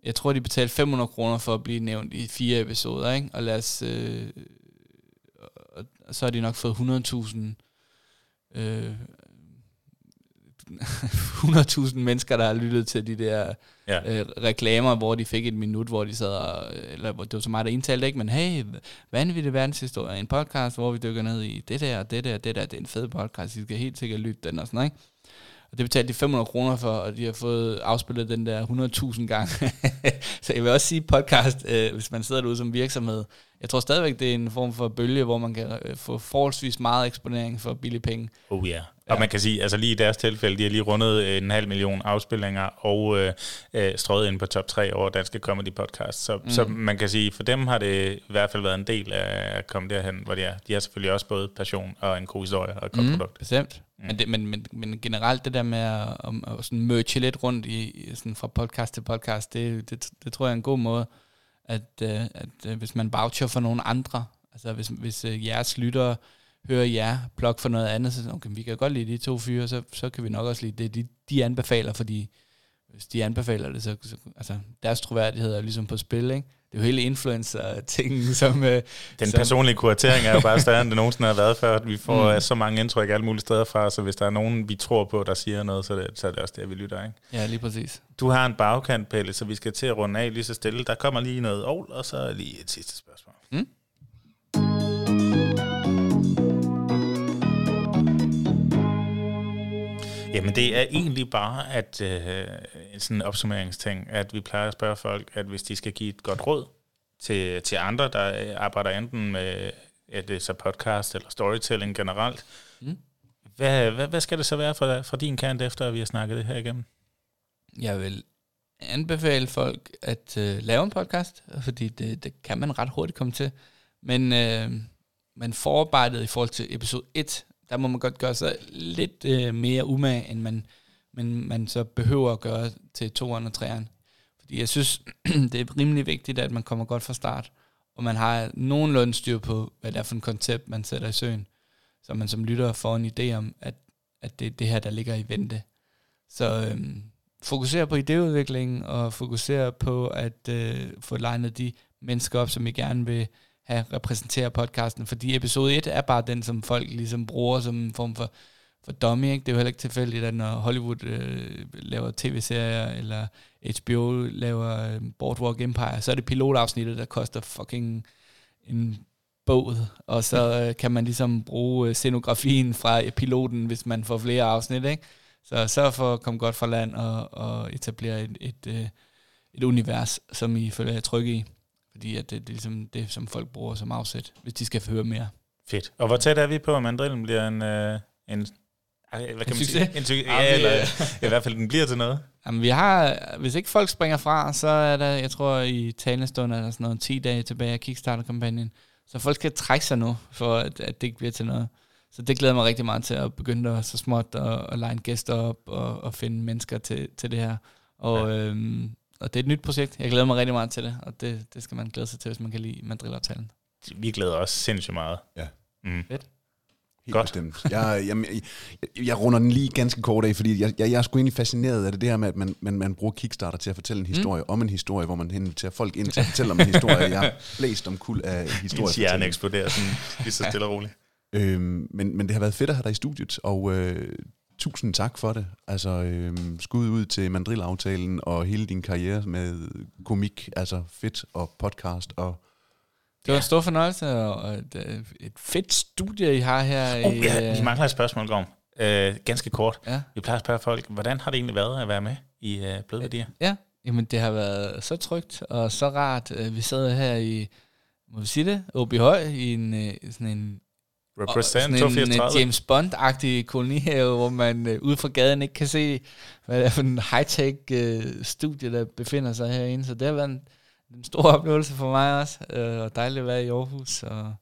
Jeg tror, de betalte 500 kroner for at blive nævnt i fire episoder, ikke? Og lad os, øh, og så har de nok fået 100.000 øh, 100.000 mennesker, der har lyttet til de der ja. øh, reklamer, hvor de fik et minut, hvor de sad og, eller det var så meget, der indtalte ikke, men hey, vanvittig verdenshistorie, en podcast, hvor vi dykker ned i det der, det der, det der, det er en fed podcast, I skal helt sikkert lytte den og sådan, ikke? Og det betalte de 500 kroner for, og de har fået afspillet den der 100.000 gange. så jeg vil også sige podcast, øh, hvis man sidder derude som virksomhed. Jeg tror stadigvæk, det er en form for bølge, hvor man kan øh, få forholdsvis meget eksponering for billige penge. Oh. Yeah. Ja. Og man kan sige, altså lige i deres tilfælde, de har lige rundet øh, en halv million afspillinger og øh, øh, strøget ind på top 3 over danske comedy podcast. Så, mm. så man kan sige, for dem har det i hvert fald været en del af at komme derhen, hvor de er. De har selvfølgelig også både passion og en god historie og et godt mm, produkt. Bestemt. Mm. Men, det, men, men, men generelt det der med at, at, at sådan merge lidt rundt i, sådan fra podcast til podcast, det, det, det tror jeg er en god måde, at, øh, at, øh, hvis man voucher for nogle andre, altså hvis, hvis øh, jeres lyttere hører jer plok for noget andet, så okay, vi kan godt lide de to fyre, så, så kan vi nok også lide det, de, de anbefaler, fordi hvis de anbefaler det, så, så altså, deres troværdighed er ligesom på spil, ikke? Det er jo hele influencer-tingen, som... Øh, Den som personlige kuratering er jo bare større, end det nogensinde har været før. Vi får mm. så mange indtryk alle mulige steder fra, så hvis der er nogen, vi tror på, der siger noget, så er det, så er det også det, vi lytter, ikke? Ja, lige præcis. Du har en bagkant, Pelle, så vi skal til at runde af lige så stille. Der kommer lige noget ovl, og så lige et sidste spørgsmål. Mm? Jamen det er egentlig bare at øh, sådan en opsummeringsting, at vi plejer at spørge folk, at hvis de skal give et godt råd til, til andre, der arbejder enten med at det er så podcast eller storytelling generelt, mm. hvad, hvad, hvad skal det så være fra, fra din kant, efter at vi har snakket det her igennem? Jeg vil anbefale folk at øh, lave en podcast, fordi det, det kan man ret hurtigt komme til. Men, øh, men forarbejdet i forhold til episode 1 der må man godt gøre sig lidt øh, mere umage, end man, men man så behøver at gøre til toeren og treeren. Fordi jeg synes, det er rimelig vigtigt, at man kommer godt fra start, og man har nogenlunde styr på, hvad det er for en koncept, man sætter i søen, så man som lytter får en idé om, at, at det er det her, der ligger i vente. Så øhm, fokusere på idéudviklingen, og fokusere på at øh, få legnet de mennesker op, som I gerne vil have repræsentere podcasten, fordi episode 1 er bare den, som folk ligesom bruger som en form for, for dummy. Ikke? Det er jo heller ikke tilfældigt, at når Hollywood øh, laver tv-serier, eller HBO laver øh, Boardwalk Empire, så er det pilotafsnittet, der koster fucking en båd, og så øh, kan man ligesom bruge øh, scenografien fra piloten, hvis man får flere afsnit. Ikke? Så sørg for at komme godt fra land og, og etablere et, et, et, øh, et univers, som I føler jer trygge i fordi at det, det er ligesom det, som folk bruger som afsæt, hvis de skal høre mere. Fedt. Og hvor tæt er vi på, at mandrillen bliver en, øh, en hvad kan man sige? En succes. Ja, eller i hvert fald, den bliver til noget. Jamen, vi har, hvis ikke folk springer fra, så er der, jeg tror, i talestund er der sådan noget 10 dage tilbage af Kickstarter-kampagnen. Så folk skal trække sig nu, for at, at det ikke bliver til noget. Så det glæder mig rigtig meget til at begynde at, så småt at, at line gæster op og, og finde mennesker til, til det her. Og ja. øhm, og det er et nyt projekt. Jeg glæder mig rigtig meget til det, og det, det skal man glæde sig til, hvis man kan lide mandrillaftalen. Vi glæder os sindssygt meget. Ja. Mm. Fedt. Helt Godt. bestemt. Jeg, jeg, jeg, jeg runder den lige ganske kort af, fordi jeg, jeg, jeg er sgu egentlig fascineret af det, det her med, at man, man, man bruger Kickstarter til at fortælle en historie mm. om en historie, hvor man inviterer folk ind til at fortælle om en historie. Jeg er blæst om kul af Hendes hjerne historie. eksploderer sådan lige så stille og roligt. Øhm, men, men det har været fedt at have dig i studiet, og øh, tusind tak for det. Altså, øh, skud ud til Mandrill-aftalen og hele din karriere med komik, altså fedt og podcast og Det var en stor fornøjelse, og et, øh, et fedt studie, I har her. Oh, i, ja, vi øh, mangler et spørgsmål, Gorm. Øh, ganske kort. ja. Vi plejer at spørge folk, hvordan har det egentlig været at være med i øh, Blødværdier? Ja, jamen det har været så trygt og så rart. Øh, Vi sad her i, må vi sige det, Åby Høj, i en, øh, sådan en, Represent sådan en 234. James Bond-agtig kolonihave, hvor man øh, ude fra gaden ikke kan se, hvad det er for en high-tech øh, studie, der befinder sig herinde. Så det har været en, en stor oplevelse for mig også, øh, og dejligt at være i Aarhus. Og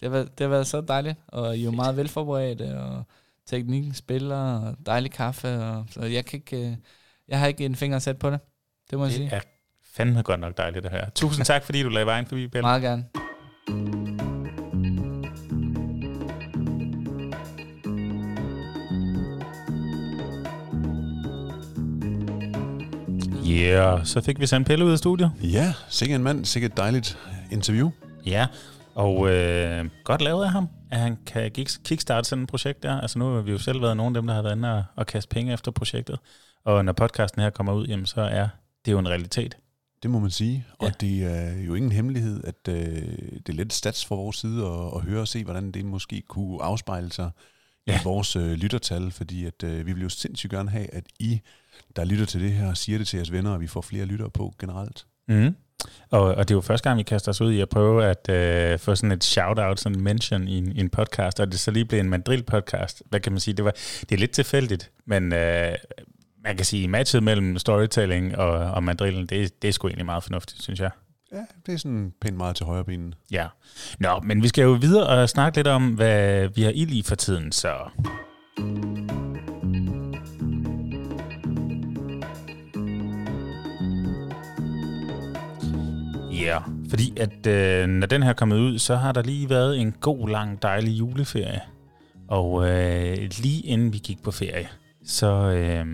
det, har været, det har været så dejligt, og I er jo meget velforberedte, og teknikken spiller, og dejlig kaffe. Og, så jeg, kan ikke, øh, jeg har ikke en finger sat på det, det må jeg sige. Det er fandme godt nok dejligt at høre. Tusind tak, fordi du lagde vejen forbi, Pelle. Meget gerne. Yeah, så fik vi sendt Pelle ud af studiet. ja, sikkert en mand, sikkert et dejligt interview. Ja, og øh, godt lavet af ham, at han kan kick- kickstarte sådan et projekt der. Altså nu har vi jo selv været nogle af dem, der har været inde og, og kaste penge efter projektet. Og når podcasten her kommer ud, jamen, så er det jo en realitet. Det må man sige. Og Ja. det er jo ingen hemmelighed, at øh, det er lidt stats fra vores side at, at høre og se, hvordan det måske kunne afspejle sig ja. I vores øh, lyttertal, fordi at øh, vi vil jo sindssygt gerne have, at I, der lytter til det her, siger det til jeres venner, og vi får flere lyttere på generelt. Mm. Og, og det er jo første gang, vi kaster os ud i at prøve at øh, få sådan et shout-out, sådan en mention i en, i en podcast, og det så lige blev en mandrill-podcast. Hvad kan man sige? Det, var, det er lidt tilfældigt, men øh, man kan sige, matchet mellem storytelling og, og mandrillen, det, det er sgu egentlig meget fornuftigt, synes jeg. Ja, det er sådan pænt meget til højre benen. Ja. Nå, men vi skal jo videre og snakke lidt om, hvad vi har i lige for tiden, så... Ja, yeah, fordi at øh, når den her er kommet ud, så har der lige været en god, lang, dejlig juleferie. Og øh, lige inden vi gik på ferie, så, øh,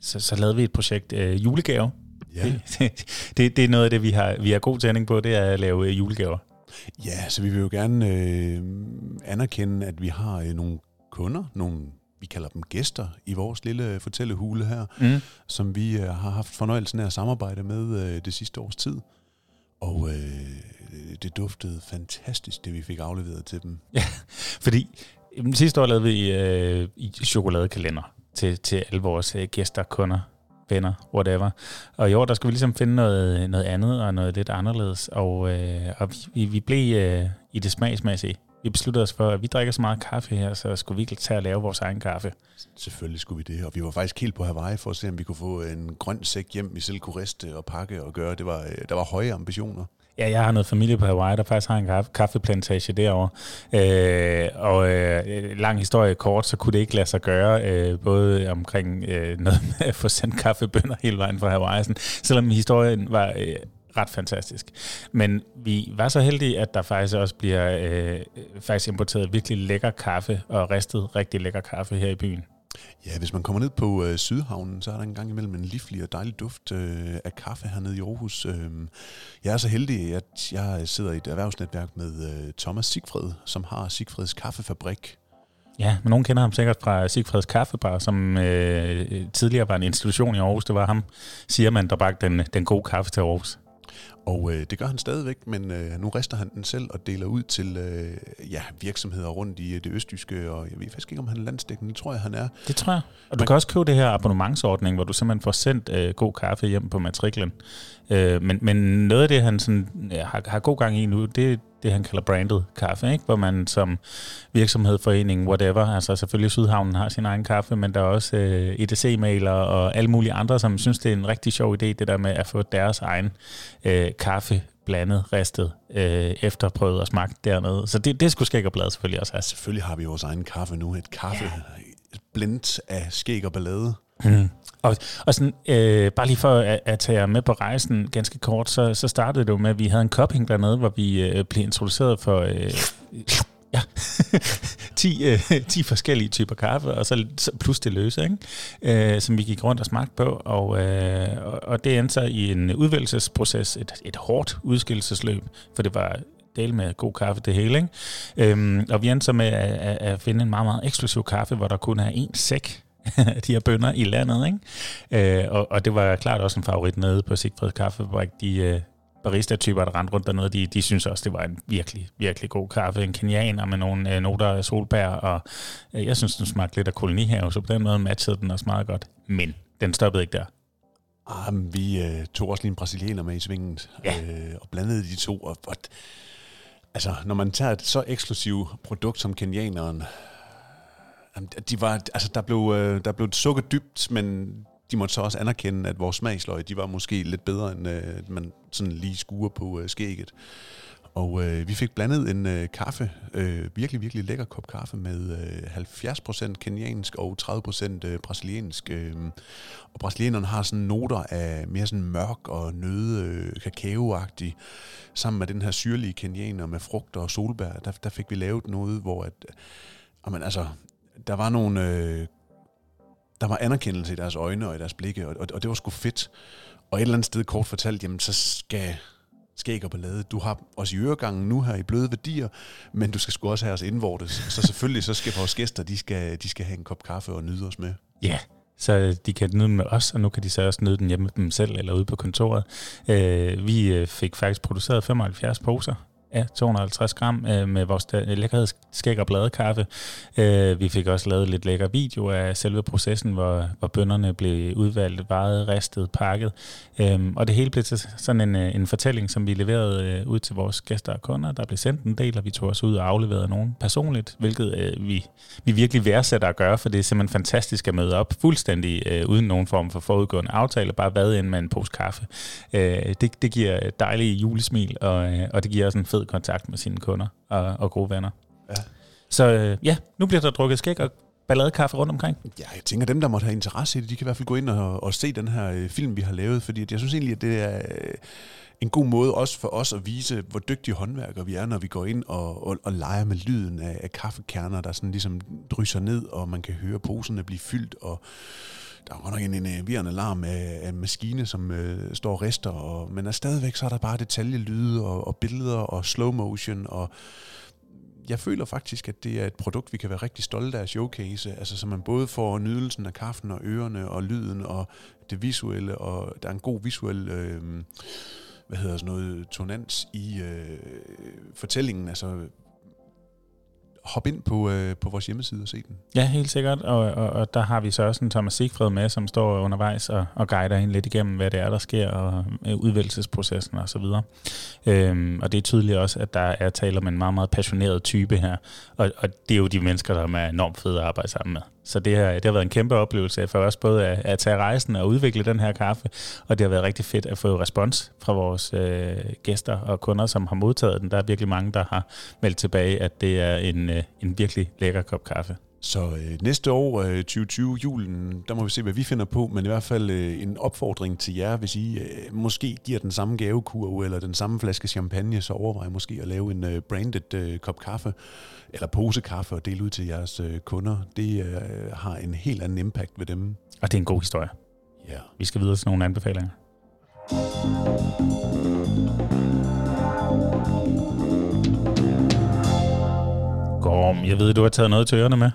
så, så lavede vi et projekt øh, julegave. Ja. Det, det, det er noget af det, vi har, vi har god tænding på, det er at lave øh, julegaver. Ja, så vi vil jo gerne øh, anerkende, at vi har øh, nogle kunder, nogle, vi kalder dem gæster, i vores lille fortællehule her, Mm. som vi øh, har haft fornøjelsen af at samarbejde med øh, det sidste års tid. Og øh, det duftede fantastisk, det vi fik afleveret til dem. Fordi jamen, sidste år lavede vi øh, i chokoladekalender til, til alle vores øh, gæster, kunder, venner, whatever. Og i år, der skulle vi ligesom finde noget, noget andet og noget lidt anderledes. Og, øh, og vi- vi, blev øh, i det smagsmæssige. Vi besluttede os for, at vi drikker så meget kaffe her, så skulle vi ikke tage at lave vores egen kaffe. Selvfølgelig skulle vi det, og vi var faktisk helt på Hawaii for at se, om vi kunne få en grøn sæk hjem, vi selv kunne riste og pakke og gøre. Det var, øh, der var høje ambitioner. Ja, jeg har noget familie på Hawaii, der faktisk har en kaffe, kaffeplantage derovre. Øh, og øh, lang historie kort, så kunne det ikke lade sig gøre, øh, både omkring øh, noget med at få sendt kaffebønder hele vejen fra Hawaii, sådan, selvom historien var øh, ret fantastisk. Men vi var så heldige, at der faktisk også bliver øh, faktisk importeret virkelig lækker kaffe, og ristet rigtig lækker kaffe her i byen. Ja, hvis man kommer ned på øh, Sydhavnen, så er der en gang imellem en livlig og dejlig duft øh, af kaffe hernede i Aarhus. Øh, jeg er så heldig, at jeg sidder i et erhvervsnetværk med øh, Thomas Sigfred, som har Sigfreds Kaffefabrik. Ja, men nogen kender ham sikkert fra Sigfreds Kaffebar, som øh, tidligere var en institution i Aarhus. Det var ham, siger man, der bragte den, den gode kaffe til Aarhus. Og øh, det gør han stadigvæk, men øh, nu rester han den selv og deler ud til øh, ja, virksomheder rundt i øh, det østjyske, og jeg ved faktisk ikke, om han er landsdækkende. Det tror jeg, han er. Det tror jeg. Og du Man- kan også købe det her abonnementsordning, hvor du simpelthen får sendt øh, god kaffe hjem på matriklen. Øh, men, men noget af det, han sådan, ja, har, har god gang i nu, det er det, han kalder branded kaffe, ikke? hvor man som virksomhed, forening, whatever, altså selvfølgelig Sydhavnen har sin egen kaffe, men der er også øh, EDC-mailer og alle mulige andre, som synes, det er en rigtig sjov idé, det der med at få deres egen øh, kaffe blandet, ristet, øh, efterprøvet og smagt dernede. Så det, det skulle skæg og blad selvfølgelig også have. Selvfølgelig har vi vores egen kaffe nu. Et kaffe ja. blendt af skæg og ballade. Mm. Og, og sådan, øh, bare lige for at, at tage jer med på rejsen ganske kort, så, så startede det jo med, at vi havde en cupping dernede, hvor vi øh, blev introduceret for... Øh, ja, 10, øh, 10 forskellige typer kaffe, og så, så plus det løse, ikke? Øh, som vi gik rundt og smagte på, og, øh, og, og det endte så i en udvælgelsesproces, et, et hårdt udskillelsesløb, for det var del med god kaffe det hele. Ikke? Øhm, og vi endte så med at, at, at finde en meget, meget eksklusiv kaffe, hvor der kun er én sæk de her bønder i landet. Ikke? Øh, og, og det var klart også en favorit nede på Sigfrid Kaffefabrik. De øh, barista-typer, der rendte rundt dernede, de, de synes også, det var en virkelig, virkelig god kaffe. En kenianer med nogle øh, noter af solbær, og øh, jeg synes, den smagte lidt af kolonihave, så på den måde matchede den også meget godt. Men den stoppede ikke der. Ah, vi øh, tog også lige en brasilianer med i svinget, Ja. øh, og blandede de to. Og, og, altså, når man tager et så eksklusivt produkt som kenianeren, jamen, de var, altså, der, blev, øh, der blev sukket dybt, men de måtte så også anerkende, at vores smagsløg, de var måske lidt bedre, end øh, man sådan lige skuer på øh, skægget. Og øh, vi fik blandet en øh, kaffe, øh, virkelig, virkelig lækker kop kaffe med øh, 70% keniansk og 30% øh, brasiliansk. Øh, og brasilianerne har sådan noter af mere sådan mørk og nøde, øh, kakaoagtig, sammen med den her syrlige kenianer med frugter og solbær. Der, der fik vi lavet noget, hvor at, jamen, altså, der var nogle... Øh, der var anerkendelse i deres øjne og i deres blikke, og, og, og det var sgu fedt. Og et eller andet sted kort fortalt, jamen så skal skæg og ballade. Du har os i øregangen nu her i bløde værdier, men du skal sgu også have os indvortes. Så selvfølgelig så skal vores gæster, de skal, de skal have en kop kaffe og nyde os med. Ja, så de kan nyde den med os, og nu kan de så også nyde den hjemme med dem selv eller ude på kontoret. Øh, vi øh, fik faktisk produceret 75 poser af 250 gram øh, med vores da- øh, skæg og bladekaffe. Øh, vi fik også lavet lidt lækker video af selve processen, hvor, hvor bønderne blev udvalgt, vejet, ristet, pakket. Øh, og det hele blev til sådan en, øh, en fortælling, som vi leverede øh, ud til vores gæster og kunder. Der blev sendt en del, og vi tog os ud og afleverede nogen personligt, hvilket øh, vi, vi virkelig værdsætter at gøre, for det er simpelthen fantastisk at møde op fuldstændig øh, uden nogen form for forudgående aftale, bare hvad ind med en pose kaffe. Øh, det, det giver dejlige julesmil, og, øh, og det giver også en fed kontakt med sine kunder og, og gode venner. Ja. Så øh, ja, nu bliver der drukket skæg og balladekaffe rundt omkring. Ja, jeg tænker, dem, der måtte have interesse i det, de kan i hvert fald gå ind og, og se den her øh, film, vi har lavet, fordi jeg synes egentlig, at det er øh, en god måde også for os at vise, hvor dygtige håndværkere vi er, når vi går ind og, og, og leger med lyden af, af kaffekerner, der sådan ligesom drysser ned, og man kan høre poserne blive fyldt, og der er godt nok en enerverende øh, larm af, af en maskine, som øh, står og rister, og, men er stadigvæk så er der bare detaljelyde og, og billeder og slow motion, og jeg føler faktisk, at det er et produkt, vi kan være rigtig stolte af at showcase. Altså, så man både får nydelsen af kaffen og ørerne og lyden og det visuelle, og der er en god visuel, øh, hvad hedder sådan noget, tonans i øh, fortællingen. Altså, hop ind på, øh, på vores hjemmeside og se den. Ja, helt sikkert. Og, og, og der har vi så også en Thomas Sigfred med, som står undervejs og, og guider hende lidt igennem, hvad det er, der sker, og øh, udvælgelsesprocessen og så videre. Øhm, og det er tydeligt også, at der er tale om en meget, meget passioneret type her. Og, og det er jo de mennesker, der er enormt fede at arbejde sammen med. Så det, her, det har været en kæmpe oplevelse for os både at, at tage rejsen og udvikle den her kaffe, og det har været rigtig fedt at få respons fra vores øh, gæster og kunder, som har modtaget den. Der er virkelig mange, der har meldt tilbage, at det er en, øh, en virkelig lækker kop kaffe. Så øh, næste år, øh, 2020, julen, der må vi se, hvad vi finder på, men i hvert fald øh, en opfordring til jer, hvis I øh, måske giver den samme gavekurve eller den samme flaske champagne, så overvej måske at lave en øh, branded øh, kop kaffe eller pose kaffe og dele ud til jeres øh, kunder. Det øh, har en helt anden impact ved dem. Og det er en god historie. Ja. Yeah. Vi skal videre til nogle anbefalinger. Gorm, jeg ved, du har taget noget til ørerne med.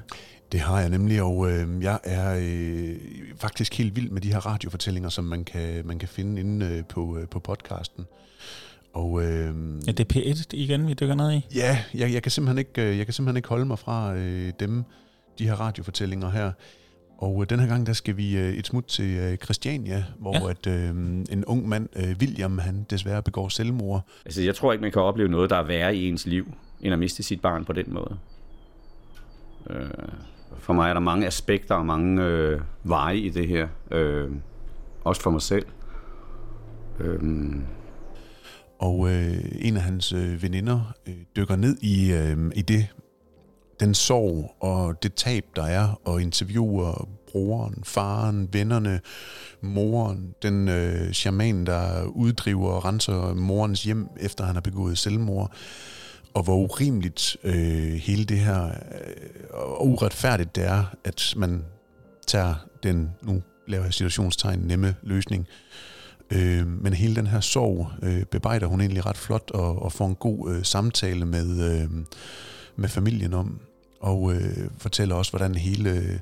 Det har jeg nemlig, og øh, jeg er øh, faktisk helt vild med de her radiofortællinger, som man kan, man kan finde inde øh, på, øh, på podcasten. Og, øh, Ja, det er P1 igen, vi dykker ned i. Ja, jeg, jeg, kan simpelthen ikke, øh, jeg kan simpelthen ikke holde mig fra øh, dem, de her radiofortællinger her. Og øh, den her gang, der skal vi øh, et smut til øh, Christiania, hvor Ja. ja. at, øh, en ung mand, øh, William, han desværre begår selvmord. Altså, jeg tror ikke, man kan opleve noget, der er værre i ens liv, end at miste sit barn på den måde. Øh, for mig er der mange aspekter og mange øh, veje i det her. Øh, også for mig selv. Øh, Og øh, en af hans øh, veninder øh, dykker ned i, øh, i det, den sorg og det tab, der er, og interviewer broren, faren, vennerne, moren, den øh, shaman, der uddriver og renser morens hjem, efter han har begået selvmord og hvor urimeligt øh, hele det her øh, uretfærdigt det er, at man tager den, nu laver jeg situationstegn, nemme løsning, øh, men hele den her sorg øh, bebejder hun egentlig ret flot og, og får en god øh, samtale med, øh, med familien om, og øh, fortæller også, hvordan hele øh,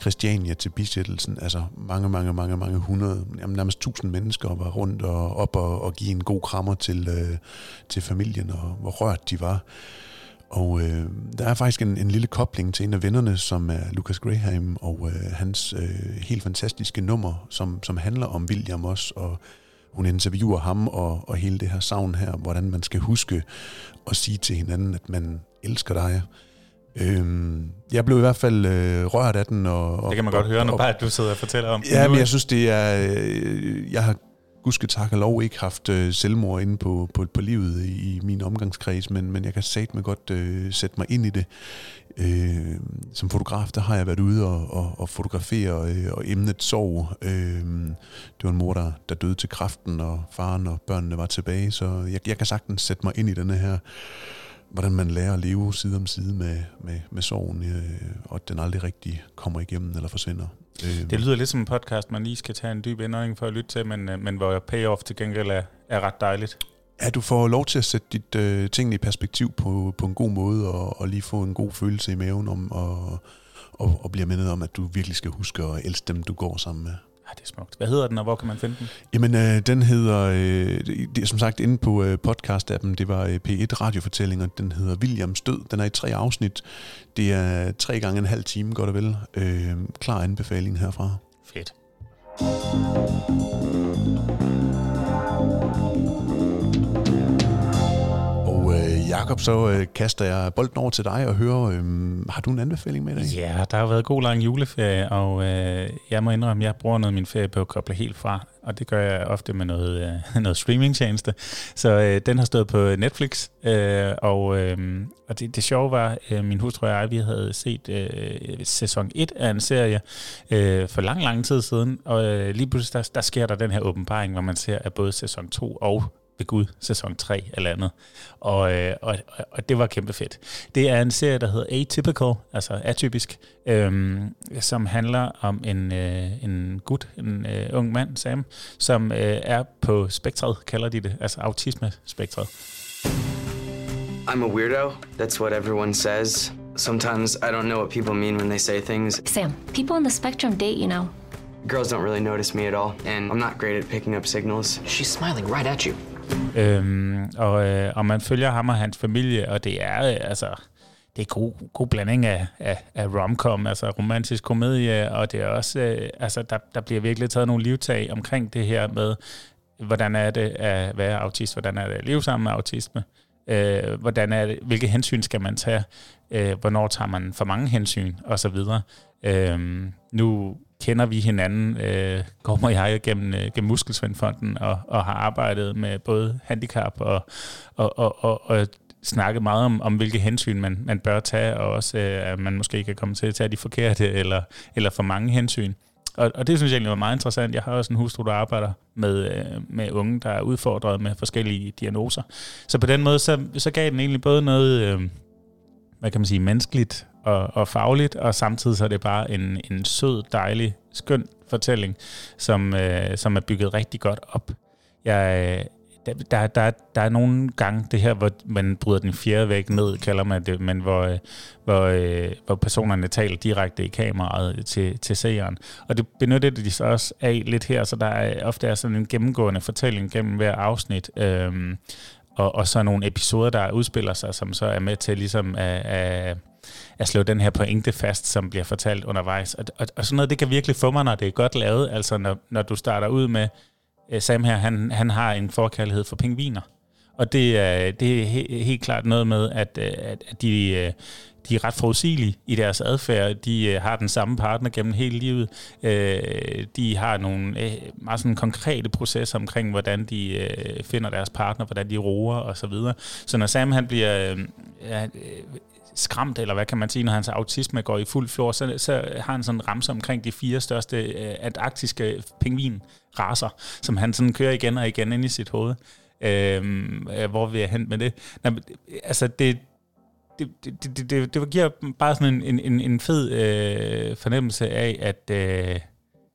Christiania til bisættelsen, altså mange, mange, mange, mange hundrede, jamen nærmest tusind mennesker var rundt og op og, og give en god krammer til, øh, til familien, og hvor rørt de var. Og øh, der er faktisk en, en lille kobling til en af vennerne, som er Lucas Graham, og øh, hans øh, helt fantastiske nummer, som, som handler om William også, og hun interviewer ham og, og hele det her savn her, hvordan man skal huske at sige til hinanden, at man elsker dig. Øhm, jeg blev i hvert fald øh, rørt af den. Og, det kan man og, godt høre, når og, bare du sidder og fortæller om Ja, men jeg synes, det er... Øh, jeg har gudske tak og lov ikke haft øh, selvmord inde på, på, på livet i, i min omgangskreds, men, men jeg kan satme godt øh, sætte mig ind i det. Øh, som fotograf, der har jeg været ude og, og, og fotografere øh, og emnet sorg. Øh, det var en mor, der, der døde til kræften, og faren og børnene var tilbage, så jeg, jeg kan sagtens sætte mig ind i denne her hvordan man lærer at leve side om side med, med, med sorgen, øh, og at den aldrig rigtig kommer igennem eller forsvinder. Øh. Det lyder lidt som en podcast, man lige skal tage en dyb indånding for at lytte til, men, øh, men hvor payoff til gengæld er, er ret dejligt. Ja, du får lov til at sætte dit øh, ting i perspektiv på, på en god måde, og, og lige få en god følelse i maven om, og, og, og bliver mindet om, at du virkelig skal huske at elske dem, du går sammen med. Ja, det er smukt. Hvad hedder den, og hvor kan man finde den? Jamen, øh, den hedder, øh, det er som sagt inde på øh, podcast-appen, det var øh, P1 radiofortællinger, den hedder Williams Død. Den er i tre afsnit. Det er tre gange en halv time, godt og vel. Øh, klar anbefaling herfra. Fedt. Jakob, så øh, kaster jeg bolden over til dig og hører, øh, har du en anbefaling med dig? Ja, der har været god lang juleferie, og øh, jeg må indrømme, at jeg bruger noget af min ferie på at koble helt fra, og det gør jeg ofte med noget, øh, noget streamingtjeneste. Så øh, den har stået på Netflix, øh, og, øh, og det, det sjove var, øh, min hustru og jeg, vi havde set øh, sæson 1 af en serie øh, for lang, lang tid siden, og øh, lige pludselig der, der sker der den her åbenbaring, hvor man ser, at både sæson 2 og ved Gud, sæson 3 eller andet. Og, øh, og, og det var kæmpe fedt. Det er en serie, der hedder Atypical, altså atypisk, øhm, som handler om en, øh, en gut, en øh, ung mand, Sam, som øh, er på spektret, kalder de det, altså autisme-spektret. I'm a weirdo. That's what everyone says. Sometimes I don't know what people mean when they say things. Sam, people on the spectrum date, you know. Girls don't really notice me at all, and I'm not great at picking up signals. She's smiling right at you. Øhm, og, øh, og man følger ham og hans familie, og det er øh, altså det er god, god blanding af, af, af romcom, altså romantisk komedie, og det er også, øh, altså der, der bliver virkelig taget nogle livtag omkring det her med, hvordan er det at være autist, hvordan er det at leve sammen med autisme, øh, hvordan er det, hvilke hensyn skal man tage, øh, hvornår tager man for mange hensyn, og så videre. Øh, nu kender vi hinanden, øh, kommer jeg, gennem, øh, gennem Muskelsvindfonden, og, og har arbejdet med både handicap og, og, og, og, og snakket meget om, om hvilke hensyn man, man bør tage, og også øh, at man måske ikke kan komme til at tage de forkerte eller, eller for mange hensyn. Og, og det synes jeg egentlig var meget interessant. Jeg har også en hustru, der arbejder med, øh, med unge, der er udfordret med forskellige diagnoser. Så på den måde, så, så gav den egentlig både noget, øh, hvad kan man sige, menneskeligt og, og fagligt, og samtidig så er det bare en, en sød, dejlig, skøn fortælling, som, øh, som er bygget rigtig godt op. Jeg, øh, der, der, der, der er nogle gange det her, hvor man bryder den fjerde væg ned, kalder man det, men hvor, øh, hvor, øh, hvor personerne taler direkte i kameraet til, til seeren. Og det benytter de så også af lidt her, så der er ofte er sådan en gennemgående fortælling gennem hver afsnit, øhm, og, og så nogle episoder, der udspiller sig, som så er med til ligesom at, at at slå den her pointe fast, som bliver fortalt undervejs. Og, og, og sådan noget, det kan virkelig få mig, når det er godt lavet. Altså når, når du starter ud med, uh, Sam her, han, han har en forkærlighed for pingviner. Og det, uh, det er he, helt klart noget med, at, uh, at de... Uh, de er ret forudsigelige i deres adfærd. De øh, har den samme partner gennem hele livet. Øh, de har nogle øh, meget sådan konkrete processer omkring, hvordan de øh, finder deres partner, hvordan de roer og så videre. Så når Sam han bliver øh, ja, skræmt, eller hvad kan man sige, når hans autisme går i fuld flor, så, så har han sådan en ramse omkring de fire største øh, antarktiske pingvinraser, som han sådan kører igen og igen ind i sit hoved. Øhm, øh, hvor vil jeg hen med det? Nej, men, altså, det, det, det, det, det, det giver bare sådan en, en, en, en fed øh, fornemmelse af, at, øh,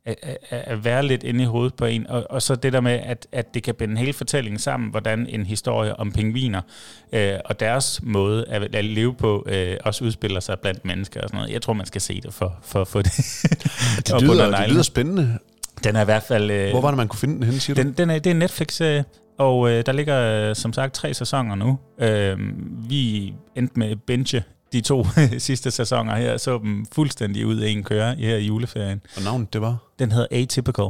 at, at, være lidt inde i hovedet på en, og, og så det der med, at, at det kan binde hele fortællingen sammen, hvordan en historie om pingviner øh, og deres måde at, at leve på øh, også udspiller sig blandt mennesker og sådan noget. Jeg tror, man skal se det for, for at få det. Det lyder, det lyder spændende. Den er i hvert fald... Øh, Hvor var det, man kunne finde den henne, siger du? den, den er, det er en Netflix-serie, og øh, der ligger øh, som sagt tre sæsoner nu. Øh, vi endte med binge de to sidste sæsoner her, så dem fuldstændig ud af en køre her i juleferien. Og navnet, det var? Den hedder Atypical,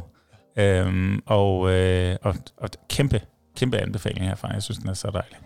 øhm, og, øh, og, og kæmpe, kæmpe anbefaling herfra. Jeg synes, den er så dejlig.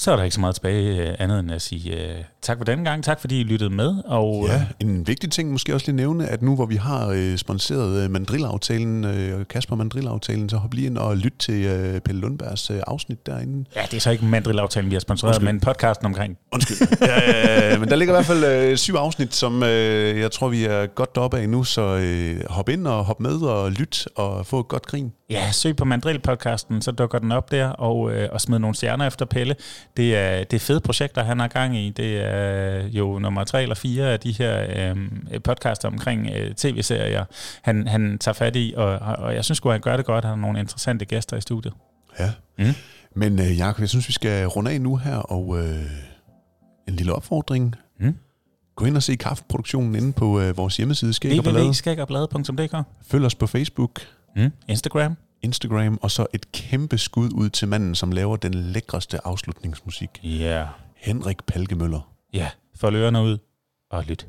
Så er der ikke så meget tilbage øh, andet end at sige øh, tak for denne gang. Tak fordi I lyttede med. Og, Ja, øh, en vigtig ting måske også lige nævne, at nu hvor vi har øh, sponsoreret øh, Mandrill-aftalen, øh, Kasper Mandrill-aftalen, så hop lige ind og lyt til øh, Pelle Lundbergs øh, afsnit derinde. ja, det er så ikke Mandrill-aftalen, vi har sponsoreret, Undskyld. men podcasten omkring. Undskyld. ja, men der ligger i hvert fald øh, syv afsnit, som øh, jeg tror, vi er godt deroppe af nu, så øh, hop ind og hop med og lyt og få et godt grin. Ja, søg på Mandrill-podcasten, så dukker den op der, og, øh, og smid nogle stjerner efter Pelle. Det er, det er fede projekter, han har gang i. Det er jo nummer tre eller fire af de her øh, podcaster omkring øh, tv-serier, han, han tager fat i, og, og jeg synes sgu, han gør det godt. Han har nogle interessante gæster i studiet. Ja. Mm. Men øh, Jacob, jeg synes, vi skal runde af nu her, og øh, en lille opfordring. Mm. Gå ind og se kaffeproduktionen inde på øh, vores hjemmeside, Skæg og Ballade. www.skægogbladet.dk Følg os på Facebook, mm. Instagram. Instagram, og så et kæmpe skud ud til manden, som laver den lækreste afslutningsmusik. Ja. Yeah. Henrik Palkemøller. Ja, få ørerne ud og lyt.